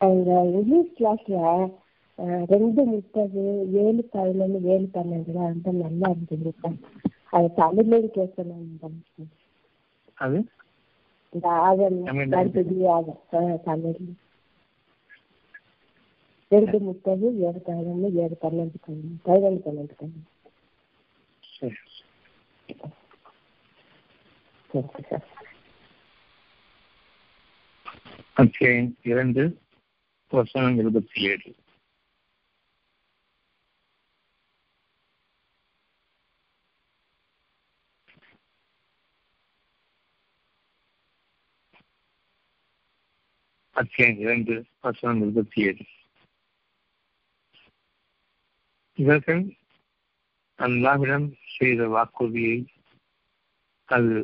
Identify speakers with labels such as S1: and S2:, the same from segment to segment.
S1: English கிளாஸ்ல ரெண்டு முப்பது ஏழு பதினொன்று ஏழு பன்னெண்டு தான் ரொம்ப நல்லா இருந்தது அது தமிழ்லையும் கேட்கணும்
S2: அது?
S1: தமிழ் ரெண்டு முப்பது ஏழு பதினொன்று ஏழு பன்னெண்டு பதினொன்று பன்னெண்டு பன்னெண்டு
S2: இரண்டு. வசனம் இருபத்தி ஏழு அத்தியாயம் இரண்டு வசனம் இருபத்தி ஏழு இவர்கள் அல்லாவிடம் செய்த வாக்குறுதியை அது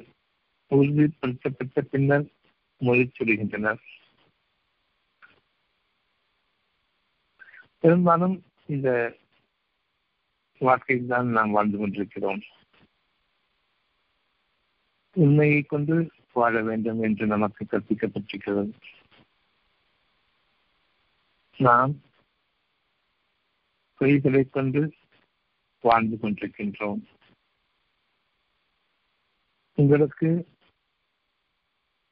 S2: உறுதிப்படுத்தப்பட்ட பின்னர் மொழிச்சுடுகின்றனர் பெரும்பாலும் இந்த வாழ்க்கையில் தான் நாம் வாழ்ந்து கொண்டிருக்கிறோம். உண்மையை கொண்டு வாழ வேண்டும் என்று நமக்கு கற்பிக்கப்பட்டிருக்கிறது. நாம் பொய்களை கொண்டு வாழ்ந்து கொண்டிருக்கின்றோம். உங்களுக்கு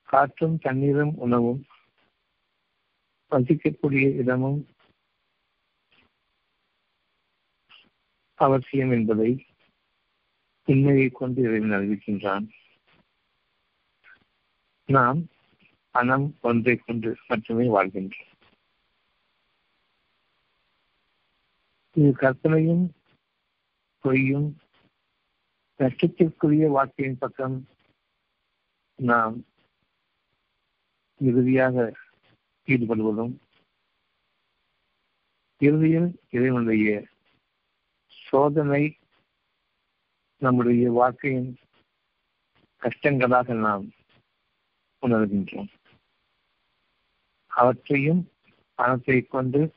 S2: காற்றும் தண்ணீரும் உணவும் வசிக்கக்கூடிய இடமும் அவசியம் என்பதை உண்மையை கொண்டு இறைவன் அறிவிக்கின்றான். நாம் பணம் ஒன்றை கொண்டு மட்டுமே வாழ்கின்றோம். இது கற்பனையும் பொய்யும் நஷ்டத்திற்குரிய வாழ்க்கையின் பக்கம் நாம் இறுதியாக ஈடுபடுவதும் இறுதியில் இறைவனுடைய சோதனை நம்முடைய வாழ்க்கையின் கஷ்டங்களாக நாம் உணர்கின்றோம். அவற்றையும் பணத்தை கொண்டு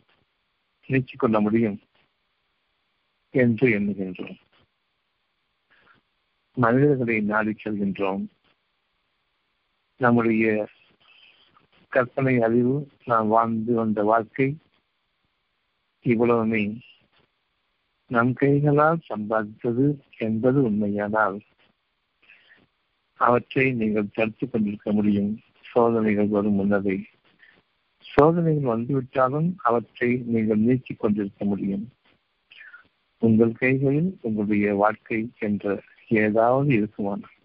S2: நீக்கிக் கொள்ள முடியும் என்று எண்ணுகின்றோம். மனிதர்களை நாடி செல்கின்றோம். நம்முடைய கற்பனை அறிவு நாம் வாழ்ந்து வந்த வாழ்க்கை இவ்வளவுமே நம் கைகளால் சம்பாதித்தது என்பது உண்மையானால் அவற்றை நீங்கள் தடுத்துக் கொண்டிருக்க முடியும். சோதனைகள் வரும் முன்னதை சோதனைகள் வந்துவிட்டாலும் அவற்றை நீங்கள் நீக்கிக் கொண்டிருக்க முடியும். உங்கள் கைகளில் உங்களுடைய வாழ்க்கை என்ற ஏதாவது இருக்குமானால்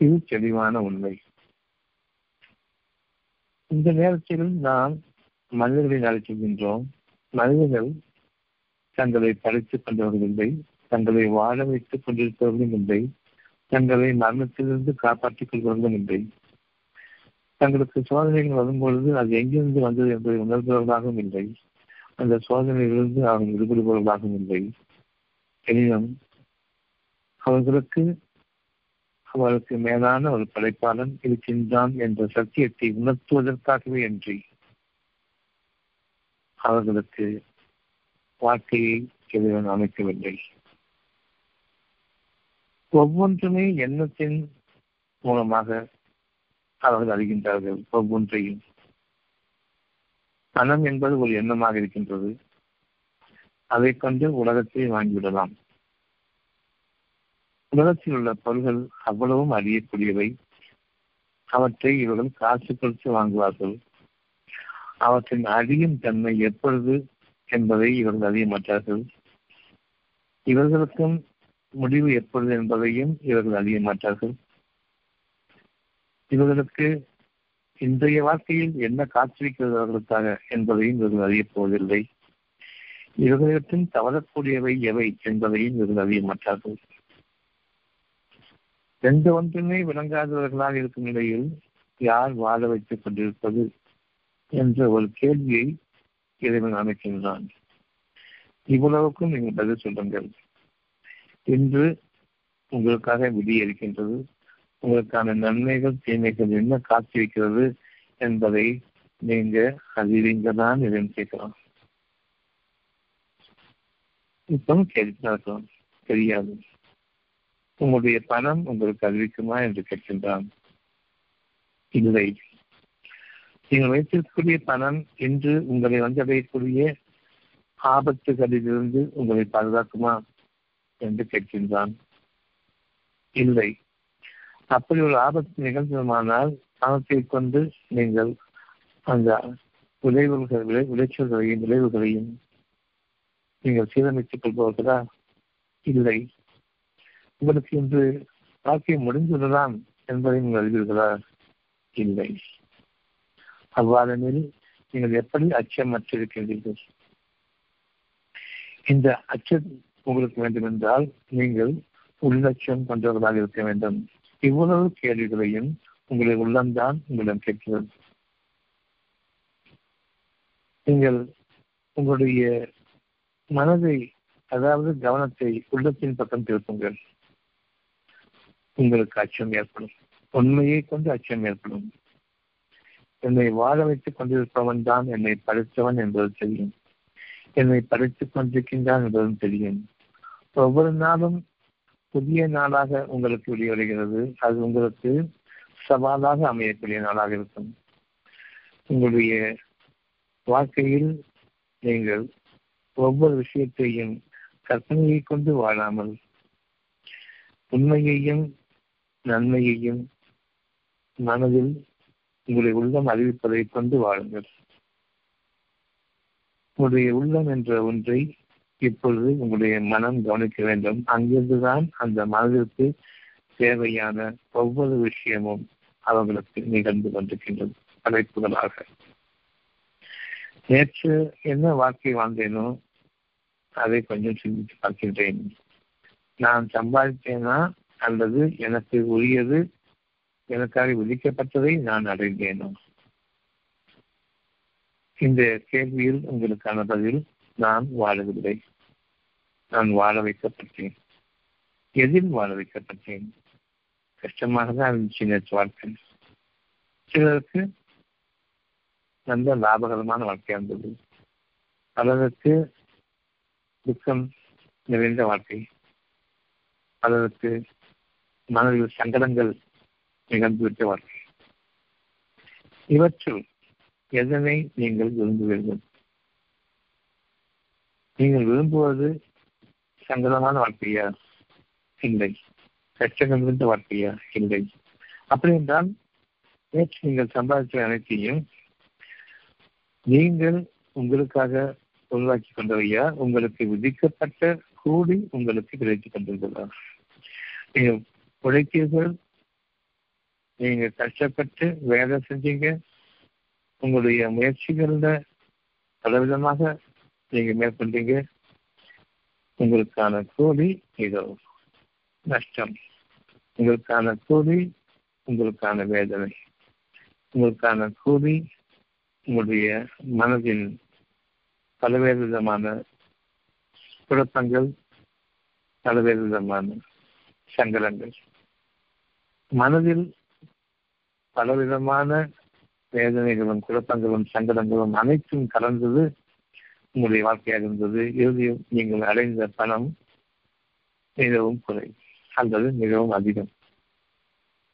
S2: இது தெளிவான உண்மை. இந்த நேரத்தில் நாம் மனிதர்களை நடத்துகின்றோம் மனிதர்கள் தங்களை படைத்துக் கொண்டவர்கள் இல்லை தங்களை வாழ வைத்துக் கொண்டிருப்பவர்களும் இல்லை தங்களை மரணத்திலிருந்து காப்பாற்றிக் கொள்பவர்களும் இல்லை. தங்களுக்கு சோதனைகள் வரும்பொழுது அது எங்கிருந்து வந்தது என்பதை உணர்பவர்களாகவும் இல்லை. அந்த சோதனையிலிருந்து அவர்கள் விடுபடுபவர்களாகவும் இல்லை. எனினும் அவர்களுக்கு அவருக்கு மேலான ஒரு படைப்பாளன் இருக்கின்றான் என்ற சத்தியத்தை உணர்த்துவதற்காகவே அன்றி அவர்களுக்கு வாழ்க்கையை இறைவன் அமைக்கவில்லை. ஒவ்வொன்றுமே எண்ணத்தின் மூலமாக அவர்கள் அறிகின்றார்கள். ஒவ்வொன்றையும். பணம் என்பது ஒரு எண்ணமாக இருக்கின்றது. அதை கொண்டு உலகத்தை வாங்கிவிடலாம். உலகத்தில் உள்ள பொருள்கள் அவ்வளவும் அறியக்கூடியவை. அவற்றை இவர்கள் காசு கொடுத்து வாங்குவார்கள். அவற்றின் அழியும் தன்மை எப்பொழுது என்பதை இவர்கள் அறிய மாட்டார்கள் இவர்களுக்கும் முடிவு எப்பொழுது என்பதையும் இவர்கள் அறிய மாட்டார்கள் இவர்களுக்கு இன்றைய வாழ்க்கையில் என்ன காத்திருக்கிறது அவர்களுக்காக என்பதையும் இவர்கள் அறியப் போவதில்லை. இவர்களிடத்தில் தவறக்கூடியவை எவை என்பதையும் இவர்கள் அறிய மாட்டார்கள் எந்த ஒன்றுமே விளங்காதவர்களாக இருக்கும் நிலையில் யார் வாழ வைத்துக் கொண்டிருப்பது? என்ற ஒரு கேள்வியை இறைவன் அமைக்கின்றான். இவ்வளவுக்கும் நீங்கள் பதில் சொல்லுங்கள். இன்று உங்களுக்காக விதி இருக்கின்றது. உங்களுக்கான நன்மைகள் தீமைகள் என்ன காத்திருக்கிறது என்பதை நீங்க அறிவீங்கதான் இறைவன் கேட்கலாம் இப்பவும் கேட்கிறார்கள் தெரியாது. உங்களுடைய பணம் உங்களுக்கு அறிவிக்குமா என்று கேட்கின்றான். இல்லை. நீங்கள் வைத்திருக்கக்கூடிய பணம் இன்று உங்களை வந்தடையக்கூடிய ஆபத்துகளிலிருந்து உங்களை பாதுகாக்குமா என்று கேட்கின்றான். இல்லை. அப்படி ஒரு ஆபத்து நிகழ்ந்ததுமானால் பணத்தை கொண்டு நீங்கள் அந்த விளைவுகள் விளை விளைச்சல்களையும் விளைவுகளையும் நீங்கள் சீரமைத்துக் கொள்பவர்களா? இல்லை. உங்களுக்கு இன்று வாழ்க்கை முடிந்துள்ளதாம் என்பதை நீங்கள் அறிவீர்களா? இல்லை. அவ்வாறெனில் நீங்கள் எப்படி அச்சமற்றிருக்கின்றீர்கள் இந்த அச்சம் உங்களுக்கு வேண்டுமென்றால் நீங்கள் உள்ளட்சம் கொண்டவர்களாக இருக்க வேண்டும். இவ்வளவு கேள்விகளையும் உங்களுடைய உள்ளம்தான் உங்களிடம் கேட்கிறது. நீங்கள் உங்களுடைய மனதை அதாவது கவனத்தை உள்ளத்தின் பக்கம் திருப்புங்கள். உங்களுக்கு அச்சம் ஏற்படும். உண்மையை கொண்டு அச்சம் ஏற்படும். என்னை வாழ வைத்துக் கொண்டிருப்பவன் தான் என்னை படைத்தவன் என்பது தெரியும். என்னை படைத்துக் கொண்டிருக்கின்றான் என்பதும் தெரியும். ஒவ்வொரு நாளும் புதிய நாளாக உங்களுக்கு வெளிவருகிறது. அது உங்களுக்கு சவாலாக அமையக்கூடிய நாளாக இருக்கும். உங்களுடைய வாழ்க்கையில் நீங்கள் ஒவ்வொரு விஷயத்தையும் கற்பனையை கொண்டு வாழாமல் உண்மையையும் நன்மையையும் மனதில் உங்களுடைய உள்ளம் அறிவிப்பதை கொண்டு வாழுங்கள். உங்களுடைய உள்ளம் என்ற ஒன்றை இப்பொழுது உங்களுடைய மனம் கவனிக்க வேண்டும். அங்கிருந்துதான் அந்த மனதிற்கு தேவையான ஒவ்வொரு விஷயமும் அவர்களுக்கு நிகழ்ந்து கொண்டிருக்கின்றது. படைப்புகளாக நேற்று என்ன வாழ்க்கை வாழ்ந்தேனோ அதை கொஞ்சம் சிந்தித்து பார்க்கின்றேன். நான் சம்பாதித்தேனா அல்லது எனக்கு உரியது எனக்காக விதிக்கப்பட்டதை நான் அடைந்தேனோ இந்த கேள்வியில் உங்களுக்கான பதில் நான் வாழவில்லை. நான் வாழ வைக்கப்பட்டேன். எதில் வாழ வைக்கப்பட்டேன்? கஷ்டமாக தான் இருந்துச்சு நேற்று வாழ்க்கை. சிலருக்கு நல்ல லாபகரமான வாழ்க்கையா இருந்தது பலருக்கு துக்கம் நிறைந்த வாழ்க்கை. பலருக்கு மனதில் சங்கடங்கள் நிகழ்ந்துவிட்ட இவற்றுள் எதனை நீங்கள் விரும்புவீர்கள்? நீங்கள் விரும்புவது சங்கடமான வாழ்க்கையா? இல்லை. கஷ்டங்கள் இருந்த வாழ்க்கையா? இல்லை. அப்படி என்றால் நேற்று நீங்கள் சம்பாதித்த அனைத்தையும் நீங்கள் உங்களுக்காக உருவாக்கி கொண்டவையா? உங்களுக்கு விதிக்கப்பட்ட கூடி உங்களுக்கு கிடைத்துக் கொண்டிருந்ததா? நீங்கள் உழைத்தீர்கள் நீங்க கஷ்டப்பட்டு வேலை செஞ்சீங்க. உங்களுடைய முயற்சிகள்ல பலவிதமாக நீங்க மேற்கொண்டீங்க. உங்களுக்கான கூலி இதோ நஷ்டம். உங்களுக்கான கூலி உங்களுக்கான வேதனை. உங்களுக்கான கூலி உங்களுடைய மனதின் பல்வேறு விதமான குழப்பங்கள் பல்வேறு விதமான சங்கடங்கள். மனதில் பலவிதமான வேதனைகளும் குழப்பங்களும் சங்கடங்களும் அனைத்தும் கலந்தது உங்களுடைய வாழ்க்கையாக இருந்தது. இறுதியில் நீங்கள் அடைந்த பணம் மிகவும் குறை அல்லது மிகவும் அதிகம்.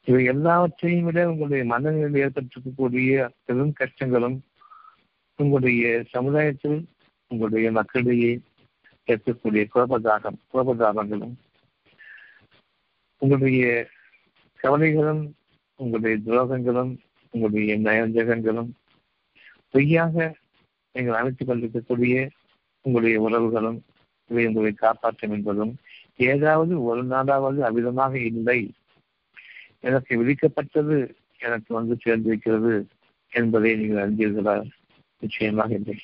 S2: இவை எல்லாவற்றையும் விட உங்களுடைய மனநிலையில் ஏற்பட்டிருக்கக்கூடிய பெரும் கஷ்டங்களும் உங்களுடைய சமுதாயத்தில் உங்களுடைய மக்களிடையே ஏற்படக்கூடிய குழப்பதாகம் குழப்பதாகங்களும் உங்களுடைய கவலைகளும் உங்களுடைய துரோகங்களும் உங்களுடைய நயஞ்சகங்களும் பொய்யாக நீங்கள் அமைத்துக் கொண்டிருக்கக்கூடிய உங்களுடைய உறவுகளும் இவை உங்களை காப்பாற்றும் என்பதும் ஏதாவது ஒரு நாளாவது அவிதமாக இல்லை. எனக்கு விதிக்கப்பட்டது எனக்கு வந்து சேர்ந்திருக்கிறது என்பதை நீங்கள் அறிந்தீர்களா? நிச்சயமாக இல்லை.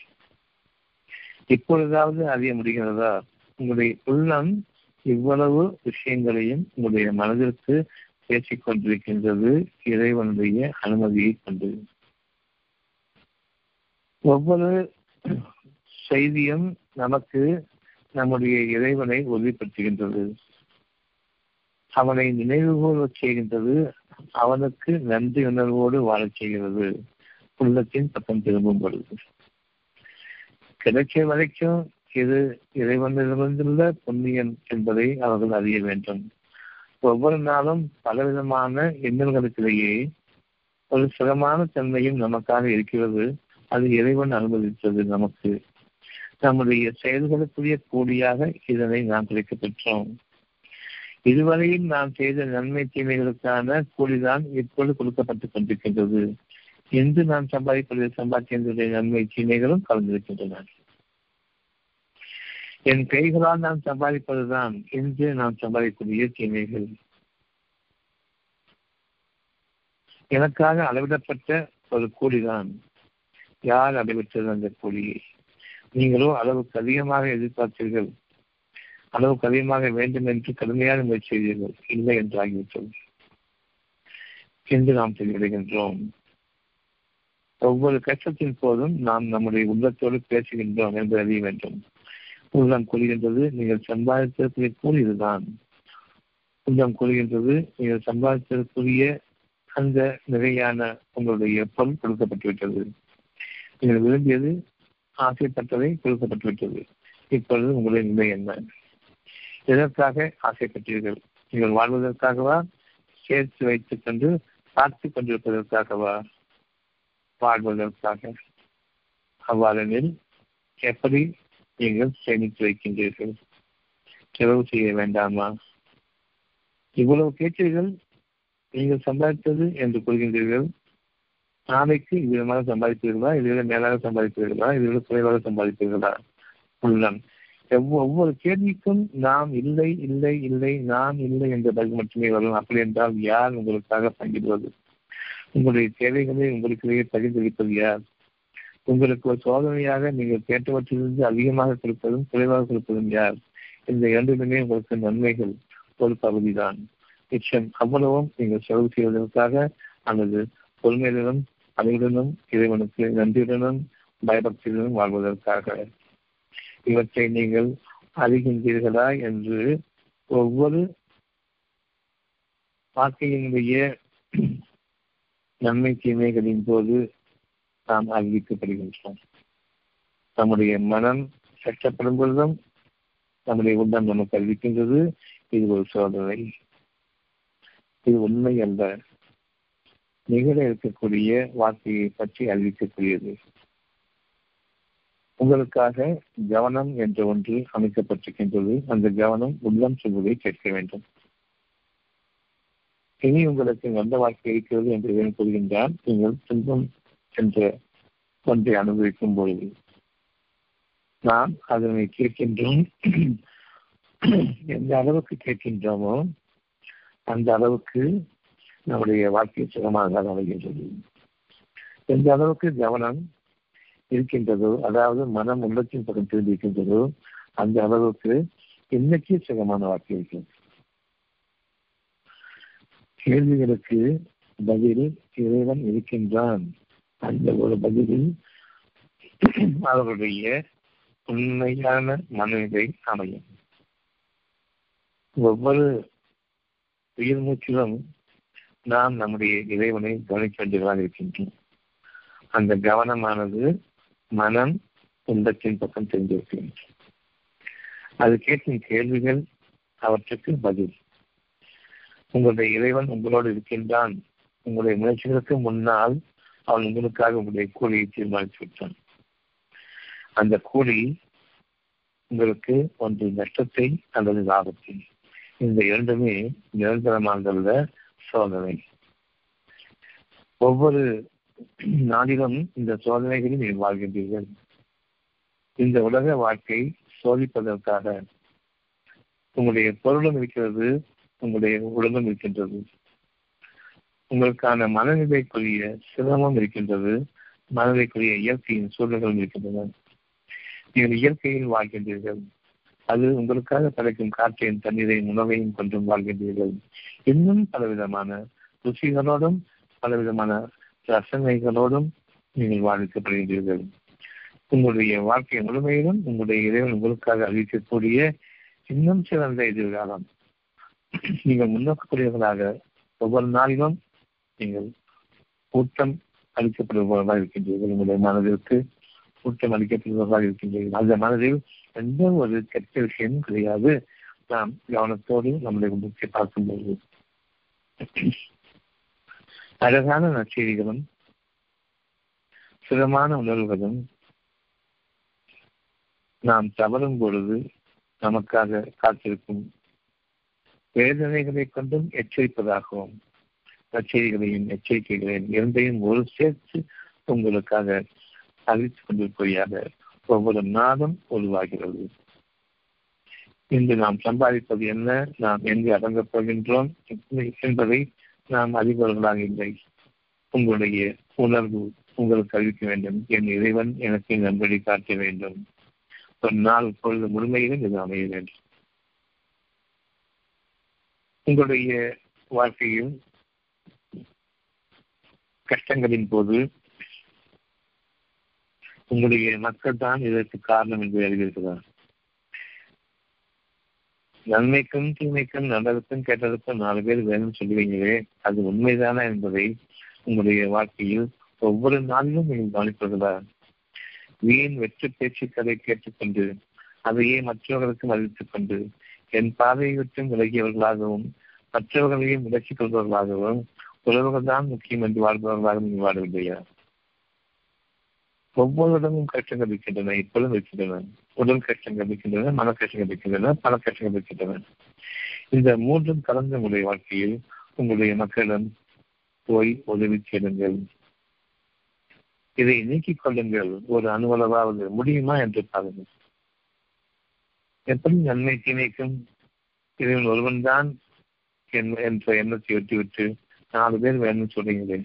S2: இப்பொழுதாவது அறிய முடிகிறதா? உங்களுடைய உள்ளம் இவ்வளவு விஷயங்களையும் உங்களுடைய மனதிற்கு பேசிக் கொண்டிருக்கின்றது இறைவனுடைய அனுமதியை கொண்டு. ஒவ்வொரு செய்தியும் நமக்கு நம்முடைய இறைவனை உறுதிப்படுத்துகின்றது. அவனை நினைவு செய்கின்றது அவனுக்கு நன்றி உணர்வோடு வாழச் செய்கிறது. உள்ளத்தின் பக்கம் திரும்பும் பொழுது. கிடைக்க வரைக்கும் இது இறைவனிடமிருந்துள்ள புண்ணியம் என்பதை அவர்கள் அறிய வேண்டும். ஒவ்வொரு நாளும் பலவிதமான எண்ணங்களுக்கிடையே ஒரு சுகமான தன்மையும் நமக்காக இருக்கிறது. அது இறைவன் அனுமதித்தது நமக்கு. நம்முடைய செயல்களுக்குரிய கூலியாக இதனை நாம் கிடைக்கப்பெற்றோம் இதுவரையில் நாம் செய்த நன்மை தீமைகளுக்கான கூலிதான் இப்பொழுது கொடுக்கப்பட்டுக் கொண்டிருக்கின்றது. என்று நாம் சம்பாதிப்பதை சம்பாதிக்கின்ற நன்மை தீமைகளும் கலந்திருக்கின்றன. என் கைகளால் நாம் சம்பாதிப்பதுதான். என்று நாம் சம்பாதிக்கக்கூடிய தீமைகள் எனக்காக அளவிடப்பட்ட ஒரு கூலிதான். யார் அளவிட்டது அந்த கூலியை நீங்களோ அளவுக்கு அதிகமாக எதிர்பார்த்தீர்கள். அளவுக்கு அதிகமாக வேண்டும் என்று கடுமையான முயற்சி செய்தீர்கள். இல்லை என்று ஆகிவிட்டது. என்று நாம் தெளிவடைகின்றோம் ஒவ்வொரு கஷ்டத்தின் போதும் நாம் நம்முடைய உள்ளத்தோடு பேசுகின்றோம் என்று அறிய வேண்டும். உள்ளம் கொள்கின்றது. நீங்கள் சம்பாதித்ததற்குரிய கூலி இதுதான். உள்ளம் கொள்கின்றது. நீங்கள் சம்பாதித்ததற்குரிய அந்த நிறையான உங்களுடைய பொருள் கொடுக்கப்பட்டுவிட்டது. நீங்கள் விரும்பியது ஆசைப்பட்டதை கொடுக்கப்பட்டுவிட்டது. இப்பொழுது உங்களுடைய நிலை என்ன? எதற்காக ஆசைப்பட்டீர்கள்? நீங்கள் வாழ்வதற்காகவா? சேர்த்து வைத்துக் கொண்டு பார்த்து கொண்டிருப்பதற்காகவா? வாழ்வதற்காக. அவ்வாறெனில் எப்படி நீங்கள் சேமித்து வைக்கின்றீர்கள். செலவு செய்ய வேண்டாமா? இவ்வளவு கேட்டீர்கள் நீங்கள் சம்பாதித்தது என்று கூறுகின்றீர்கள். நாளைக்கு இவ்விதமாக சம்பாதிப்பீர்களா இதை மேலாக சம்பாதிப்பீர்களா இதை குறைவாக சம்பாதிப்பீர்களா உள்ளம். ஒவ்வொரு கேள்விக்கும் நாம் இல்லை இல்லை இல்லை நான் இல்லை என்ற பதில் மட்டுமே வரும் அப்படி என்றால் யார் உங்களுக்காக பங்கிடுவது? உங்களுடைய தேவைகளை உங்களுக்கிடையே பகிர்ந்தளிப்பது யார்? உங்களுக்கு ஒரு சோதனையாக நீங்கள் கேட்டவற்றிலிருந்து அதிகமாக கொடுப்பதும் குறைவாக கொடுப்பதும் யார்? இந்த இரண்டுமே உங்களுக்கு நன்மைகள் ஒரு பகுதிதான். நிச்சயம் அவ்வளவும் நீங்கள் செலவு செய்வதற்காக அல்லது பொறுமையுடனும் அனைவருடனும் இறைவனுக்கு நன்றியுடனும் பயபக்தியுடனும் வாழ்வதற்காக. இவற்றை நீங்கள் அறிகின்றீர்களா என்று ஒவ்வொரு வாழ்க்கையினுடைய நன்மை தீமைகளின் போது நாம் அறிவிக்கப்படுகின்றோம் நம்முடைய மனம் சட்டப்படும் பொழுதும் நம்முடைய உள்ளம் நமக்கு அறிவிக்கின்றது. இது ஒரு சோதனை. இது உண்மை அல்ல. நிகழ இருக்கக்கூடிய வார்த்தையை பற்றி அறிவிக்கக்கூடியது. உங்களுக்காக கவனம் என்ற ஒன்று அமைக்கப்பட்டிருக்கின்றது. அந்த கவனம் உள்ளம் சொல்வதை கேட்க வேண்டும். இனி உங்களுக்கு நல்ல வாழ்க்கை இருக்கிறது என்று கூறுகின்றால் நீங்கள் துன்பம் என்ற ஒன்றை அனுபவிக்கும் பொழுது நாம் அதனை கேட்கின்றோம். எந்த அளவுக்கு கேட்கின்றோமோ அந்த அளவுக்கு நம்முடைய வாழ்க்கை சுகமாக அமைகின்றது. எந்த அளவுக்கு கவனம் இருக்கின்றதோ அதாவது மனம் உள்ளத்தின் பக்கம் திரும்பியிருக்கின்றதோ அந்த அளவுக்கு இன்னைக்கு சுகமான வாழ்க்கை இருக்கிறது. கேள்விகளுக்கு பதில் இறைவன் இருக்கின்றான். அந்த ஒரு பதிலில் அவர்களுடைய உண்மையான மனநிலை அமையும். ஒவ்வொரு உயிர் மூச்சிலும் நாம் நம்முடைய இறைவனை கவனிக்க வேண்டியதாக இருக்கின்றோம். அந்த கவனமானது மனம் துன்பத்தின் பக்கம் தெரிந்திருக்கின்றோம் அது கேட்கும் கேள்விகள் அவற்றுக்கு பதில். உங்களுடைய இறைவன் உங்களோடு இருக்கின்றான். உங்களுடைய முயற்சிகளுக்கு முன்னால் அவன் உங்களுக்காக உங்களுடைய கூலியை தீர்மானித்து விட்டான். அந்த கூலி உங்களுக்கு ஒன்று நஷ்டத்தை அல்லது லாபத்தை. இந்த இரண்டுமே நிரந்தரமானதல்ல சோதனை. ஒவ்வொரு நாளிலும் இந்த சோதனைகளில் நீங்கள் வாழ்கின்றீர்கள். இந்த உலக வாழ்க்கை சோதிப்பதற்காக உங்களுடைய பொருளும் இருக்கிறது உங்களுடைய உடலும் இருக்கின்றது. உங்களுக்கான மனநிலைக்குரிய சிரமம் இருக்கின்றது மனநிலைக்குரிய இயற்கையின் சூழல்களும் இருக்கின்றன. நீங்கள் இயற்கையில் வாழ்கின்றீர்கள். அது உங்களுக்காக கிடைக்கும் காற்றையும் தண்ணீரையும் உணவையும் கொண்டும் வாழ்கின்றீர்கள். இன்னும் பலவிதமான ருசிகளோடும் பலவிதமான ரசனைகளோடும் நீங்கள் வாழ்க்கப்படுகின்றீர்கள் உங்களுடைய வாழ்க்கை முழுமையிலும் உங்களுடைய இறைவன் உங்களுக்காக அறிவிக்கக்கூடிய இன்னும் சிறந்த எதிர்காலம். நீங்கள் முன்னோக்கக்கூடியவர்களாக ஒவ்வொரு நாளிலும் நீங்கள் ஊட்டம் அளிக்கப்படுபவர்களாக இருக்கின்றீர்கள். உங்களுடைய மனதிற்கு ஊட்டம் அளிக்கப்படுபவர்களாக இருக்கின்றீர்கள். அந்த மனதில் எந்த ஒரு கெட்ட விஷயமும் கிடையாது. நாம் கவனத்தோடு நம்முடைய முக்கிய பார்க்கும்போது. அழகான நற்செய்திகளும் சுகமான உணர்வுகளும் நாம் தவறும் பொழுது நமக்காக காத்திருக்கும் வேதனைகளை கொண்டும் எச்சரிப்பதாகவும் கச்சேரிகளையும் எச்சரிக்கைகளையும் இரண்டையும் ஒரு சேர்த்து உங்களுக்காக அறிவித்துக் கொண்டிருப்பதாக ஒவ்வொரு நாளும் உருவாகிறது. இன்று நாம் சம்பாதிப்பது என்ன? நாம் எங்கு அடங்கப் போகின்றோம்? என்பதை நாம் அறிபவர்களாக இல்லை. உங்களுடைய உணர்வு உங்களுக்கு அறிவிக்க வேண்டும். என் இறைவன் எனக்கு நம்படி காட்ட வேண்டும். ஒரு நாள் பொழுது முழுமையிலும் இது அமைய வேண்டும். உங்களுடைய வாழ்க்கையில் கஷ்டங்களின் போது உங்களுடைய மக்கள் தான் இதற்கு காரணம் என்று அறிவிக்கிறார் நன்மைக்கும் தீமைக்கும் நல்லதுக்கும் கெட்டதுக்கும் நாலு பேர் வேணும் சொல்லுவீங்களே அது உண்மைதானா என்பதை உங்களுடைய வாழ்க்கையில் ஒவ்வொரு நாளிலும் நீங்கள் கவனிப்பீர்களா வீண் வெற்று பேச்சுக்களை கேட்டுக்கொண்டு அதையே மற்றவர்களுக்கும் அறிவித்துக் கொண்டு என் பாதையை விட்டும் விலகியவர்களாகவும் மற்றவர்களையும் விலக்கிக் கொள்பவர்களாகவும் உறவுகள் தான் முக்கியம் என்று வாழ்பவர்களாக நீங்கள் வாழவில்லையா ஒவ்வொரு இடமும் கஷ்டங்கள் இருக்கின்றன இப்பொழுதும் இருக்கின்றன உடல் கஷ்டங்கள் இருக்கின்றன மன கஷ்டங்கள் இருக்கின்றன பல கஷ்டங்கள் இருக்கின்றன இந்த மூன்றும் கலந்த உங்களுடைய வாழ்க்கையில் உங்களுடைய மக்களிடம் போய் உதவி கேளுங்கள் இதை நீக்கிக் கொள்ளுங்கள் ஒரு அனுவலவாவது முடியுமா என்று பாருங்கள் எப்படி நன்மை தீமைக்கும் இதில் ஒருவன் தான் என்ற எண்ணத்தை ஒட்டிவிட்டு நாலு பேர் வேணும்னு சொல்றீங்களே.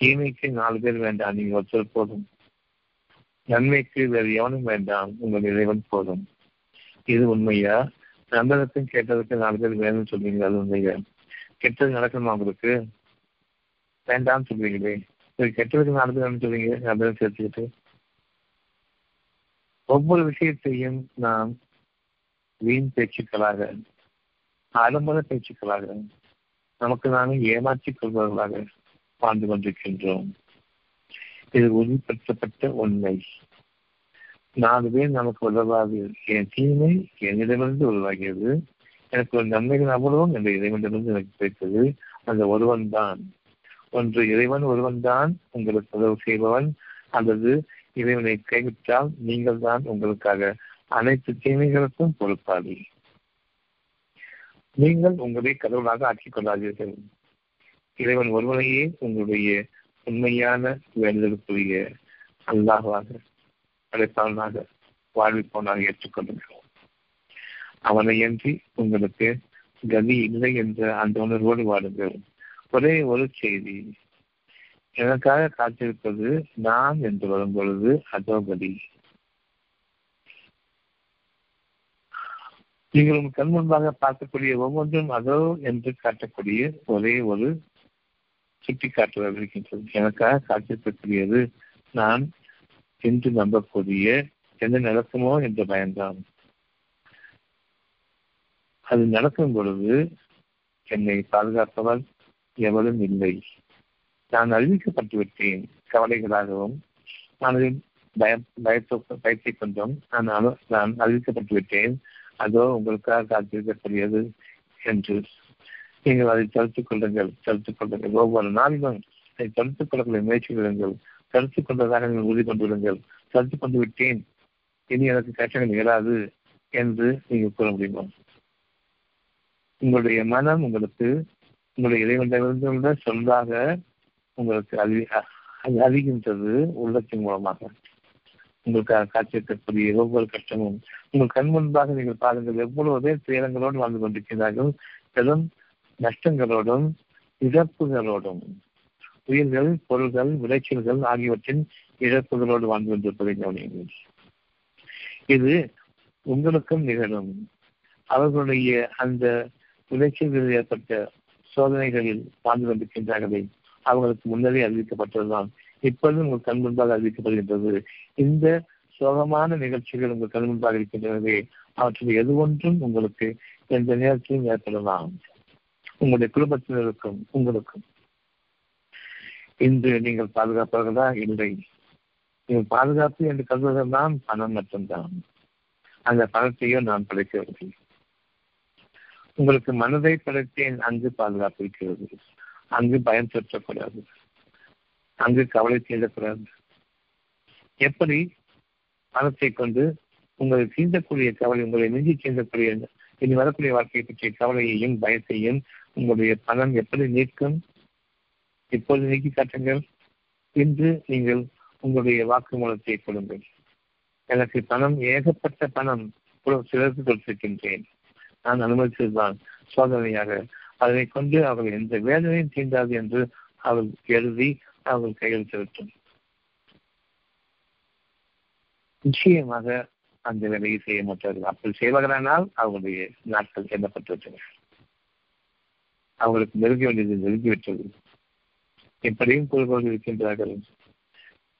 S2: தீமைக்கு நாலு பேர் வேண்டாம் நீங்க ஒருத்தர் போதும். நன்மைக்கு வேறு எவனும் வேண்டாம் உங்கள் இறைவன் போதும். இது உண்மையா? நல்லதுக்கும் கெட்டதுக்கும் நாலு பேர் வேணும்னு சொல்றீங்க அது உண்மையா? கெட்டது நடக்கணுமா உங்களுக்கு? வேண்டாம்னு சொல்றீங்களே. கெட்டதுக்கு நாலு பேர் வேணும்னு சொல்றீங்க நல்லதும் சேர்த்துக்கிட்டு. ஒவ்வொரு விஷயத்தையும் நாம் வீண் பேச்சுக்களாக ஆடம்பர பேச்சுக்களாக நமக்கு நாங்கள் ஏமாற்றிக் கொள்பவர்களாக வாழ்ந்து கொண்டிருக்கின்றோம். இது உறுதிப்படுத்தப்பட்ட உண்மை. நாலு பேர் நமக்கு உதவாது. என் தீமை என்னிடமிருந்து உருவாகியது எனக்கு ஒரு நன்மைகள் அவ்வளவும் என்ற இறைவனிடமிருந்து எனக்கு கிடைத்தது. அந்த ஒருவன் தான். ஒன்று இறைவன் ஒருவன் தான். உங்களுக்கு உதவு செய்பவன் அல்லது இறைவனை கைவிட்டால் நீங்கள் தான் உங்களுக்காக அனைத்து தீமைகளுக்கும் பொறுப்பாளி. நீங்கள் உங்களை கடவுளாக ஆக்கிக் கொள்ளாதீர்கள். இறைவன் ஒருவனையே உங்களுடைய உண்மையான வேண்டுதலுக்குரிய அல்லாஹாக அழைப்பாளனாக வாழ்விப்பவனாக ஏற்றுக்கொள்ளுங்கள். அவனையன்றி உங்களுக்கு கதி இல்லை என்ற அந்த உணர்வோடு வாடுங்கள் ஒரே ஒரு செய்தி எனக்காக காத்திருப்பது நான் என்று வரும் பொழுது அதோ கதி. நீங்கள் உங்கள் கண் முன்பாக பார்க்கக்கூடிய ஒவ்வொன்றும் அதோ என்று காட்டக்கூடிய ஒரே ஒரு சுட்டி காட்டுவது இருக்கின்றது. எனக்காக காத்திருக்கக்கூடியது நான் என்று நம்பக்கூடிய என்ன நடக்குமோ என்ற பயன்தான் அது நடக்கும் பொழுது என்னை பாதுகாப்பவர் எவரும் இல்லை. நான் அறிவிக்கப்பட்டு விட்டேன். கவலைகளாகவும் மனதில் பயம் பயத்தை கொண்டும் நான் நான் அறிவிக்கப்பட்டு விட்டேன். அதோ உங்களுக்காக காத்திருக்கக்கூடியது என்று நீங்கள் அதை தடுத்துக் கொள்ளுங்கள் தடுத்துக் கொள்ளுங்கள். ஒவ்வொரு நாளிலும் அதை தடுத்துக் கொள்ளக்கூடிய முயற்சி விடுங்கள் தடுத்துக் கொண்டதாக நீங்கள் உறுதி கொண்டு விடுங்கள். தடுத்துக் கொண்டு விட்டேன். இனி எனக்கு கஷ்டங்கள் இயலாது என்று நீங்கள் கூற முடியுமா? உங்களுடைய மனம் உங்களுக்கு உங்களுடைய இறைவனிடமிருந்து சொல்லாக உங்களுக்கு அறி அறிகின்றது உள்ளத்தின் மூலமாக. உங்களுக்காக காட்சியக்கூடிய ஒவ்வொரு கஷ்டமும் உங்கள் கண் முன்பாக நீங்கள் பாருங்கள் எவ்வளவு பேர் துயரங்களோடு வாழ்ந்து கொண்டிருக்கிறார்கள். பெரும் நஷ்டங்களோடும் இழப்புகளோடும் உயிர்கள் பொருள்கள் விளைச்சல்கள் ஆகியவற்றின் இழப்புகளோடு வாழ்ந்து கொண்டிருப்பதை கவனியுங்கள். இது உங்களுக்கும் நிகழும். அவர்களுடைய அந்த விளைச்சல்களில் ஏற்பட்ட சோதனைகளில் வாழ்ந்து கொண்டிருக்கின்றார்களே அவர்களுக்கு முன்னரே அறிவிக்கப்பட்டதுதான். இப்பொழுது உங்கள் கண் முன்பாக அறிவிக்கப்படுகின்றது. இந்த சோகமான நிகழ்ச்சிகள் உங்கள் கண் முன்பாக இருக்கின்றது அவற்றில் எது ஒன்றும் உங்களுக்கு எந்த நேரத்திலும் ஏற்படலாம். உங்களுடைய குடும்பத்தினருக்கும் உங்களுக்கும். இன்று நீங்கள் பாதுகாப்பார்களா இல்லை. நீங்கள் பாதுகாப்பு என்று கருதுவதெல்லாம் பணம் மட்டும்தான். அந்த பணத்தையும் நான் படைக்கவில்லை உங்களுக்கு மனதை படைத்தேன் அங்கு பாதுகாப்பு இருக்கிறது. அங்கு பயம் செலுத்தக்கூடாது அங்கு கவலை செய்யக்கூடாது எப்படி? பணத்தை கொண்டு உங்களை தீண்டக்கூடிய கவலை உங்களை நெஞ்சி தீண்டக்கூடிய இனி வரக்கூடிய வாழ்க்கையை பற்றிய கவலையையும் பயத்தையும் உங்களுடைய பணம் எப்படி நீக்கும்? இப்போது நீக்கி காட்டுங்கள். இன்று நீங்கள் உங்களுடைய வாக்குமூலத்தை கொடுங்கள். எனக்கு பணம் ஏகப்பட்ட பணம் சிலருக்கு கொடுத்திருக்கின்றேன். நான் அனுமதித்ததுதான் சோதனையாக. அதனை கொண்டு அவர்கள் எந்த வேதனையும் தீண்டாது என்று அவள் எழுதி அவர்கள் கையெழுத்து செலுத்தும் நிச்சயமாக அந்த வேலையை செய்ய மாட்டார்கள். அப்படி செய்வார்களானால் அவர்களுடைய நாட்கள் எண்ணப்பட்டுவிட்டன அவர்களுக்கு நெருங்க வேண்டியது நெருங்கிவிட்டது எப்படியும் கூறுபவர்கள் இருக்கின்றார்கள்.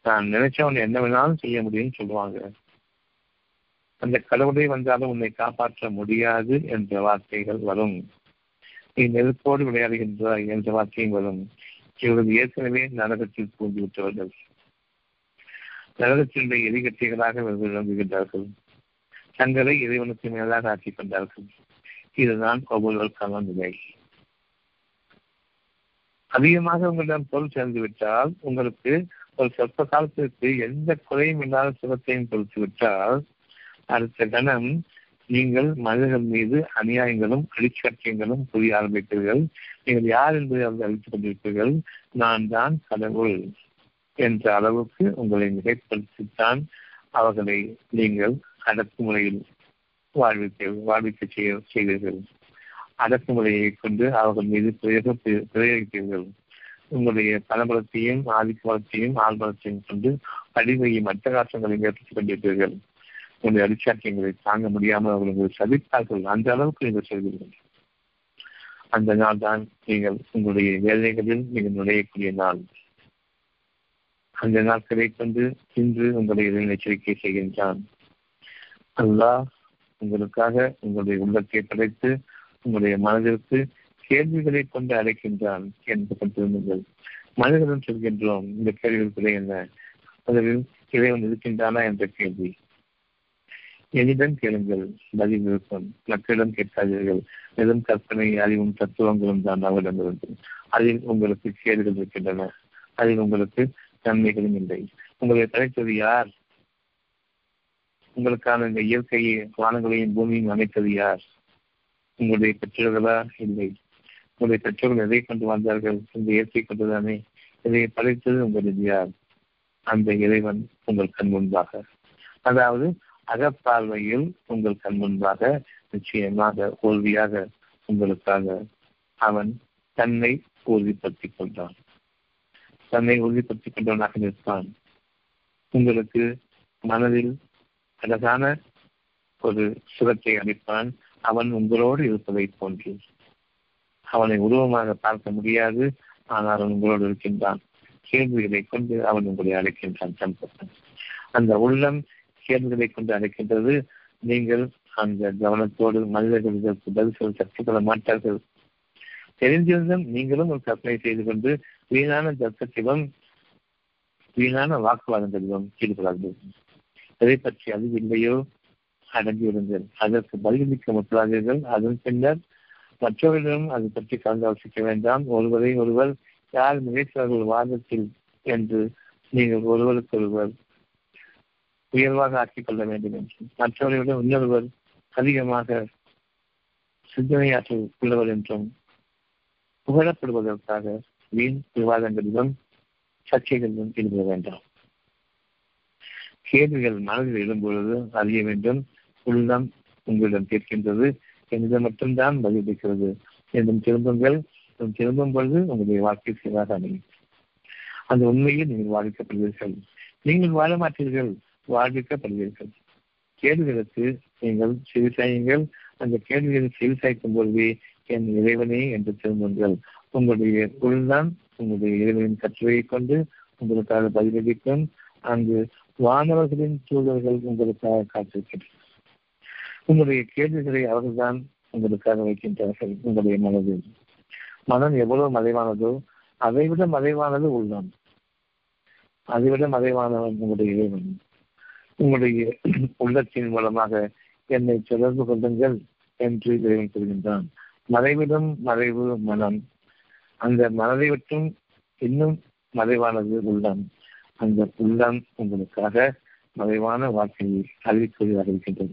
S2: நான் நினைச்சவன் என்ன வேணாலும் செய்ய முடியும்னு சொல்லுவாங்க. அந்த கடவுளை வந்தாலும் உன்னை காப்பாற்ற முடியாது என்ற வார்த்தைகள் வரும். நீ நெருப்போடு விளையாடுகின்றாய் என்ற வார்த்தையும் வரும். இவர்கள் ஏற்கனவே நரகத்தில் பூந்து நரகத்தினுடைய நரகத்தினுடைய இவர்கள் விளங்குகின்றார்கள். தங்களை இறைவனுக்கு மேலாக ஆக்கிக் கொண்டார்கள். இதுதான் ஒவ்வொருவருக்கான நிலை. அதிகமாக உங்களிடம் பொருள் சேர்ந்து விட்டால் உங்களுக்கு ஒரு சொற்ப காலத்திற்கு எந்த குறையும் இல்லாத சுகத்தையும் கொடுத்து விட்டால் அடுத்த கணம் நீங்கள் மனிதர்கள் மீது அநியாயங்களும் அடிச்சட்டியங்களும் புரிய ஆரம்பிப்பீர்கள். நீங்கள் யார் என்பதை அவர்கள் அழித்துக் கொண்டிருப்பீர்கள். நான் தான் கடவுள் என்ற அளவுக்கு உங்களை மிகைப்படுத்தித்தான் அவர்களை நீங்கள் அடக்குமுறையில் வாழ்விக்க வாழ்விக்க செய்ய செய்வீர்கள் அடக்குமுறையை கொண்டு அவர்கள் மீது பிரயோக பிரயோகிப்பீர்கள். உங்களுடைய பலபலத்தையும் ஆதிக்க பலத்தையும் ஆள்பலத்தையும் கொண்டு அடிமையும் அட்டகாசங்களையும் ஏற்படுத்திக் கொண்டிருப்பீர்கள். உங்களுடைய அடிச்சாட்டியங்களை தாங்க முடியாமல் அவர்கள் உங்களை சதித்தார்கள் அந்த அளவுக்கு நீங்கள் செய்வீர்கள் அந்த நாள் தான் நீங்கள் உங்களுடைய வேலைகளில் நீங்கள் நுழையக்கூடிய நாள். அந்த நாட்களை கொண்டு இன்று உங்களை எச்சரிக்கை செய்கின்றான். அல்லாஹ் உங்களுக்காக உங்களுடைய உள்ளத்தை படைத்து உங்களுடைய மனதிற்கு கேள்விகளை கொண்டு அழைக்கின்றான் என்று கொண்டிருந்தீர்கள் மனிதர்களும் சொல்கின்றோம் இந்த கேள்விகள் என்ன? முதலில் இறைவன் இருக்கின்றானா என்ற கேள்வி. என்னிடம் கேளுங்கள் பதில் இருக்கும் மக்களிடம் கேட்காதீர்கள். வெறும் கற்பனை அறிவும் தத்துவங்களும் தான் அவரிடமிருந்து அதில் உங்களுக்கு கேடுகள் இருக்கின்றன. அதில் உங்களுக்கு நன்மைகளும் இல்லை. உங்களை படைத்தது யார்? உங்களுக்கான இந்த இயற்கையை வானங்களையும் பூமியும் அமைத்தது யார்? உங்களுடைய பெற்றோர்களா? இல்லை. உங்களுடைய பெற்றோர்கள் எதை கொண்டு வந்தார்கள் இந்த இயற்கை கொண்டுதானே. இதை படைத்தது உங்களது யார்? அந்த இறைவன் உங்கள் கண் முன்பாக. அதாவது அகப்பார்வையில் உங்கள் கண் முன்பாக நிச்சயமாக உறுதியாக உங்களுக்காக அவன் தன்னை உறுதிப்படுத்திக் கொண்டான். தன்னை உறுதிப்படுத்திக் கொண்டவனாக நிற்பான். உங்களுக்கு மனதில் அழகான ஒரு சுரத்தை அளிப்பான். அவன் உங்களோடு இருப்பதை போன்று. அவனை உருவமாக பார்க்க முடியாது ஆனால் அவன் உங்களோடு இருக்கின்றான். கேள்விகளை கொண்டு அவன் உங்களை அழைக்கின்றான் அந்த உள்ளம் கேள்விகளை கொண்டு அழைக்கின்றது. நீங்கள் அந்த கவனத்தோடு மனிதர்கள் இதற்கு பதில் சொல்ல கற்றுக்கொள்ள மாட்டார்கள். தெரிந்திருந்தும் நீங்களும் ஒரு கற்பனை செய்து கொண்டு வீணான தர்க்கத்திலும் வீணான வாக்குவாதங்களிலும் ஈடுபடாதீர்கள். எதை பற்றி இல்லையோ அடங்கியிருங்கள். அதற்கு பதிலளிக்க முற்றாதீர்கள். அதன் பின்னர் மற்றவர்களிடம் அது பற்றி கலந்து ஆலோசிக்க வேண்டாம். ஒருவரை ஒருவர் யார் மிகைத்தார்கள் வாதத்தில் என்று நீங்கள் ஒருவருக்கொருவர் உயர்வாக ஆக்கிக் கொள்ள வேண்டும் என்றும் மற்றவரை விட இன்னொருவர் அதிகமாக சிந்தனையாற்றல் உள்ளவர் என்றும் புகழப்படுவதற்காக வீண் விவாதங்களிலும் சர்ச்சைகளிலும் ஈடுபட வேண்டாம். கேள்விகள் மனதில் எழும்பொழுது அறிய வேண்டும். உள்ளம் உங்களிடம் கேட்கின்றது. என்னிடம் மட்டும்தான் பதிலளிக்கிறது என்றும் திரும்புங்கள். திரும்பும் பொழுது உங்களுடைய வாழ்க்கை சீராக அமையும். அந்த உண்மையில் நீங்கள் வாழ்க்கப்படுவீர்கள் நீங்கள் வாழ மாட்டீர்கள். வாழ்விக்கப்படுவீர்கள் கேள்விகளுக்கு நீங்கள் செவிசாயுங்கள் அந்த கேள்விகளை செவிசாய்க்கும் பொழுது என் இறைவனே என்று திரும்புங்கள். உங்களுடைய குழுதான் உங்களுடைய இறைவனின் கட்டுரையை கொண்டு உங்களுக்காக பதிலளிக்கும். அங்கு வானவர்களின் சூழல்கள் உங்களுக்காக காத்திருக்கின்றன. உங்களுடைய கேள்விகளை அவர்கள்தான் உங்களுக்காக வைக்கின்றார்கள். உங்களுடைய மனதில். மனம் எவ்வளவு மறைவானதோ அதை விட மறைவானது உள்ளம். அதைவிட மறைவானவன் உங்களுடைய இறைவன். உங்களுடைய உள்ளத்தின் மூலமாக என்னை தொடர்பு கொள்ளுங்கள் என்று இறைவன் சொல்கின்றான் மறைவிடம் மறைவு மனம். அந்த மனதை விட்டும் இன்னும் மறைவானது உள்ளம். அந்த உள்ளம் உங்களுக்காக மறைவான வாழ்க்கையை அறிவிக்கூடியதாக இருக்கின்றது.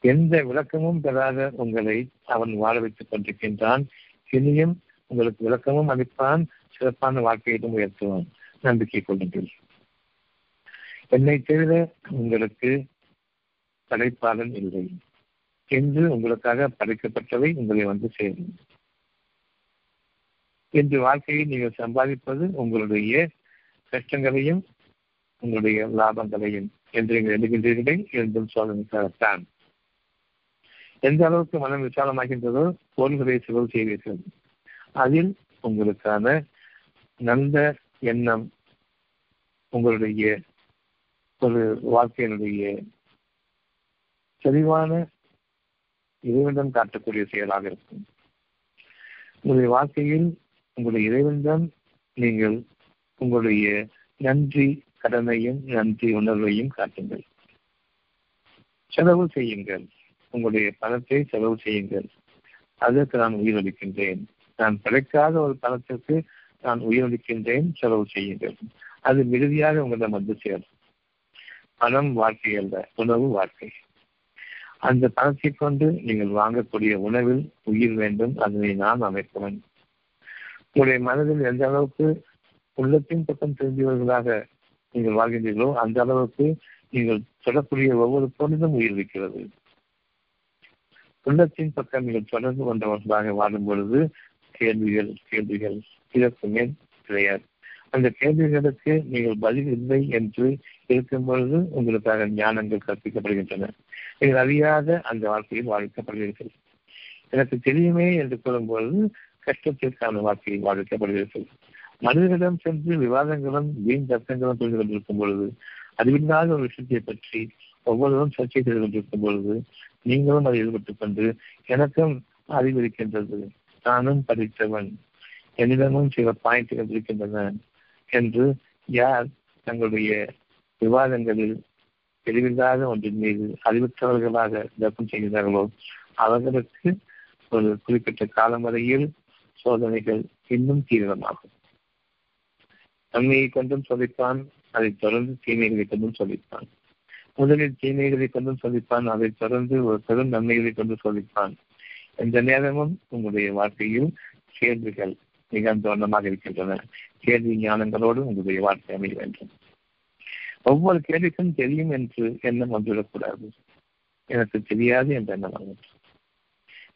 S2: எந்த விளக்கமும் பெறாத உங்களை அவன் வாழ வைத்துக் கொண்டிருக்கின்றான். இனியும் உங்களுக்கு விளக்கமும் அளிப்பான் சிறப்பான வாழ்க்கையிலும் உயர்த்துவான். நம்பிக்கை கொள்ளுங்கள். என்னை தவிர உங்களுக்கு படைப்பாளன் இல்லை. என்று உங்களுக்காக படைக்கப்பட்டவை உங்களை வந்து சேரும். இன்று வாழ்க்கையை நீங்கள் சம்பாதிப்பது உங்களுடைய கஷ்டங்களையும் உங்களுடைய லாபங்களையும் என்று நீங்கள் எழுகின்றீர்களே என்றும் சோதனைக்காகத்தான் எந்த அளவுக்கு மனம் விசாலமாகின்றதோ பொருள்களை செலவு செய்வீர்கள். அதில் உங்களுக்கான நல்ல எண்ணம் உங்களுடைய ஒரு வாழ்க்கையினுடைய தெளிவான இறைவனிடம் காட்டக்கூடிய செயலாக இருக்கும். உங்களுடைய வாழ்க்கையில் உங்களுடைய இறைவனிடம் நீங்கள் உங்களுடைய நன்றி கடனையும் நன்றி உணர்வையும் காட்டுங்கள். செலவு செய்யுங்கள். உங்களுடைய பணத்தை செலவு செய்யுங்கள். அதற்கு நான் உயிரளிக்கின்றேன். நான் கிடைக்காத ஒரு பணத்திற்கு நான் உயிரளிக்கின்றேன். செலவு செய்யுங்கள். அது மிகுதியாக உங்களிடம் வந்து சேரும். பணம் வாழ்க்கை அல்ல உணவு வாழ்க்கை. அந்த பணத்தை கொண்டு நீங்கள் வாங்கக்கூடிய உணவில் உயிர் வேண்டும் அதனை நாம் அமைப்பவன் உங்களுடைய மனதில் எந்த அளவுக்கு உள்ளத்தின் பக்கம் திரும்பியவர்களாக நீங்கள் வாழ்கின்றீர்களோ அந்த அளவுக்கு நீங்கள் தொடக்கூடிய ஒவ்வொரு பொருளும் உயிர் வைக்கிறது. உள்ளத்தின் பக்கம் நீங்கள் தொடர்பு கொண்டவர்களாக வாழும் பொழுது கேள்விகள் கேள்விகள் இதற்கு மேல் கிடையாது. அந்த கேள்விகளுக்கு நீங்கள் பதில் இல்லை என்று இருக்கும் பொழுது உங்களுக்காக ஞானங்கள் கற்பிக்கப்படுகின்றன. நீங்கள் அறியாத அந்த வாழ்க்கையில் வாழ்க்கப்படுவீர்கள். எனக்கு தெரியுமே என்று கூறும்பொழுது கஷ்டத்திற்கான வாழ்க்கையில் வாழ்க்கப்படுவீர்கள். மனிதர்களிடம் சென்று விவாதங்களும் வீண் தர்க்கங்களும் புரிந்து கொண்டிருக்கும் பொழுது அறிவில்லாத ஒரு விஷயத்தை பற்றி ஒவ்வொருவரும் சர்ச்சை செய்து கொண்டிருக்கும் பொழுது நீங்களும் அதை ஈடுபட்டுக் கொண்டு எனக்கும் அறிவிருக்கின்றது நானும் படித்தவன். என்னிடமும் சில பாயிண்ட்கள் இருக்கின்றன. என்று யார் தங்களுடைய விவாதங்களில் தெளிவில்லாத ஒன்றின் மீது அறிவித்தவர்களாக தர்க்கம் செய்கிறார்களோ அவர்களுக்கு ஒரு குறிப்பிட்ட காலம் வரையில் சோதனைகள் இன்னும் தீவிரமாகும். நன்மையை கொண்டும் சொல்லிப்பான் அதைத் தொடர்ந்து தீமைகளை கொண்டும் சொல்லிப்பான் முதலில் தீமைகளை கொண்டும் சொல்லிப்பான் அதைத் தொடர்ந்து ஒரு பெரும் நன்மைகளை கொண்டு சொல்லிப்பான் எந்த நேரமும் உங்களுடைய வாழ்க்கையில் கேள்விகள் மிக கவனமாக இருக்கின்றன. கேள்வி ஞானங்களோடு உங்களுடைய வாழ்க்கை அமைய வேண்டும். ஒவ்வொரு கேள்விக்கும் தெரியும் என்று எண்ணம் வந்துவிடக்கூடாது. எனக்கு தெரியாது என்ற எண்ணம் வந்துவிடும்.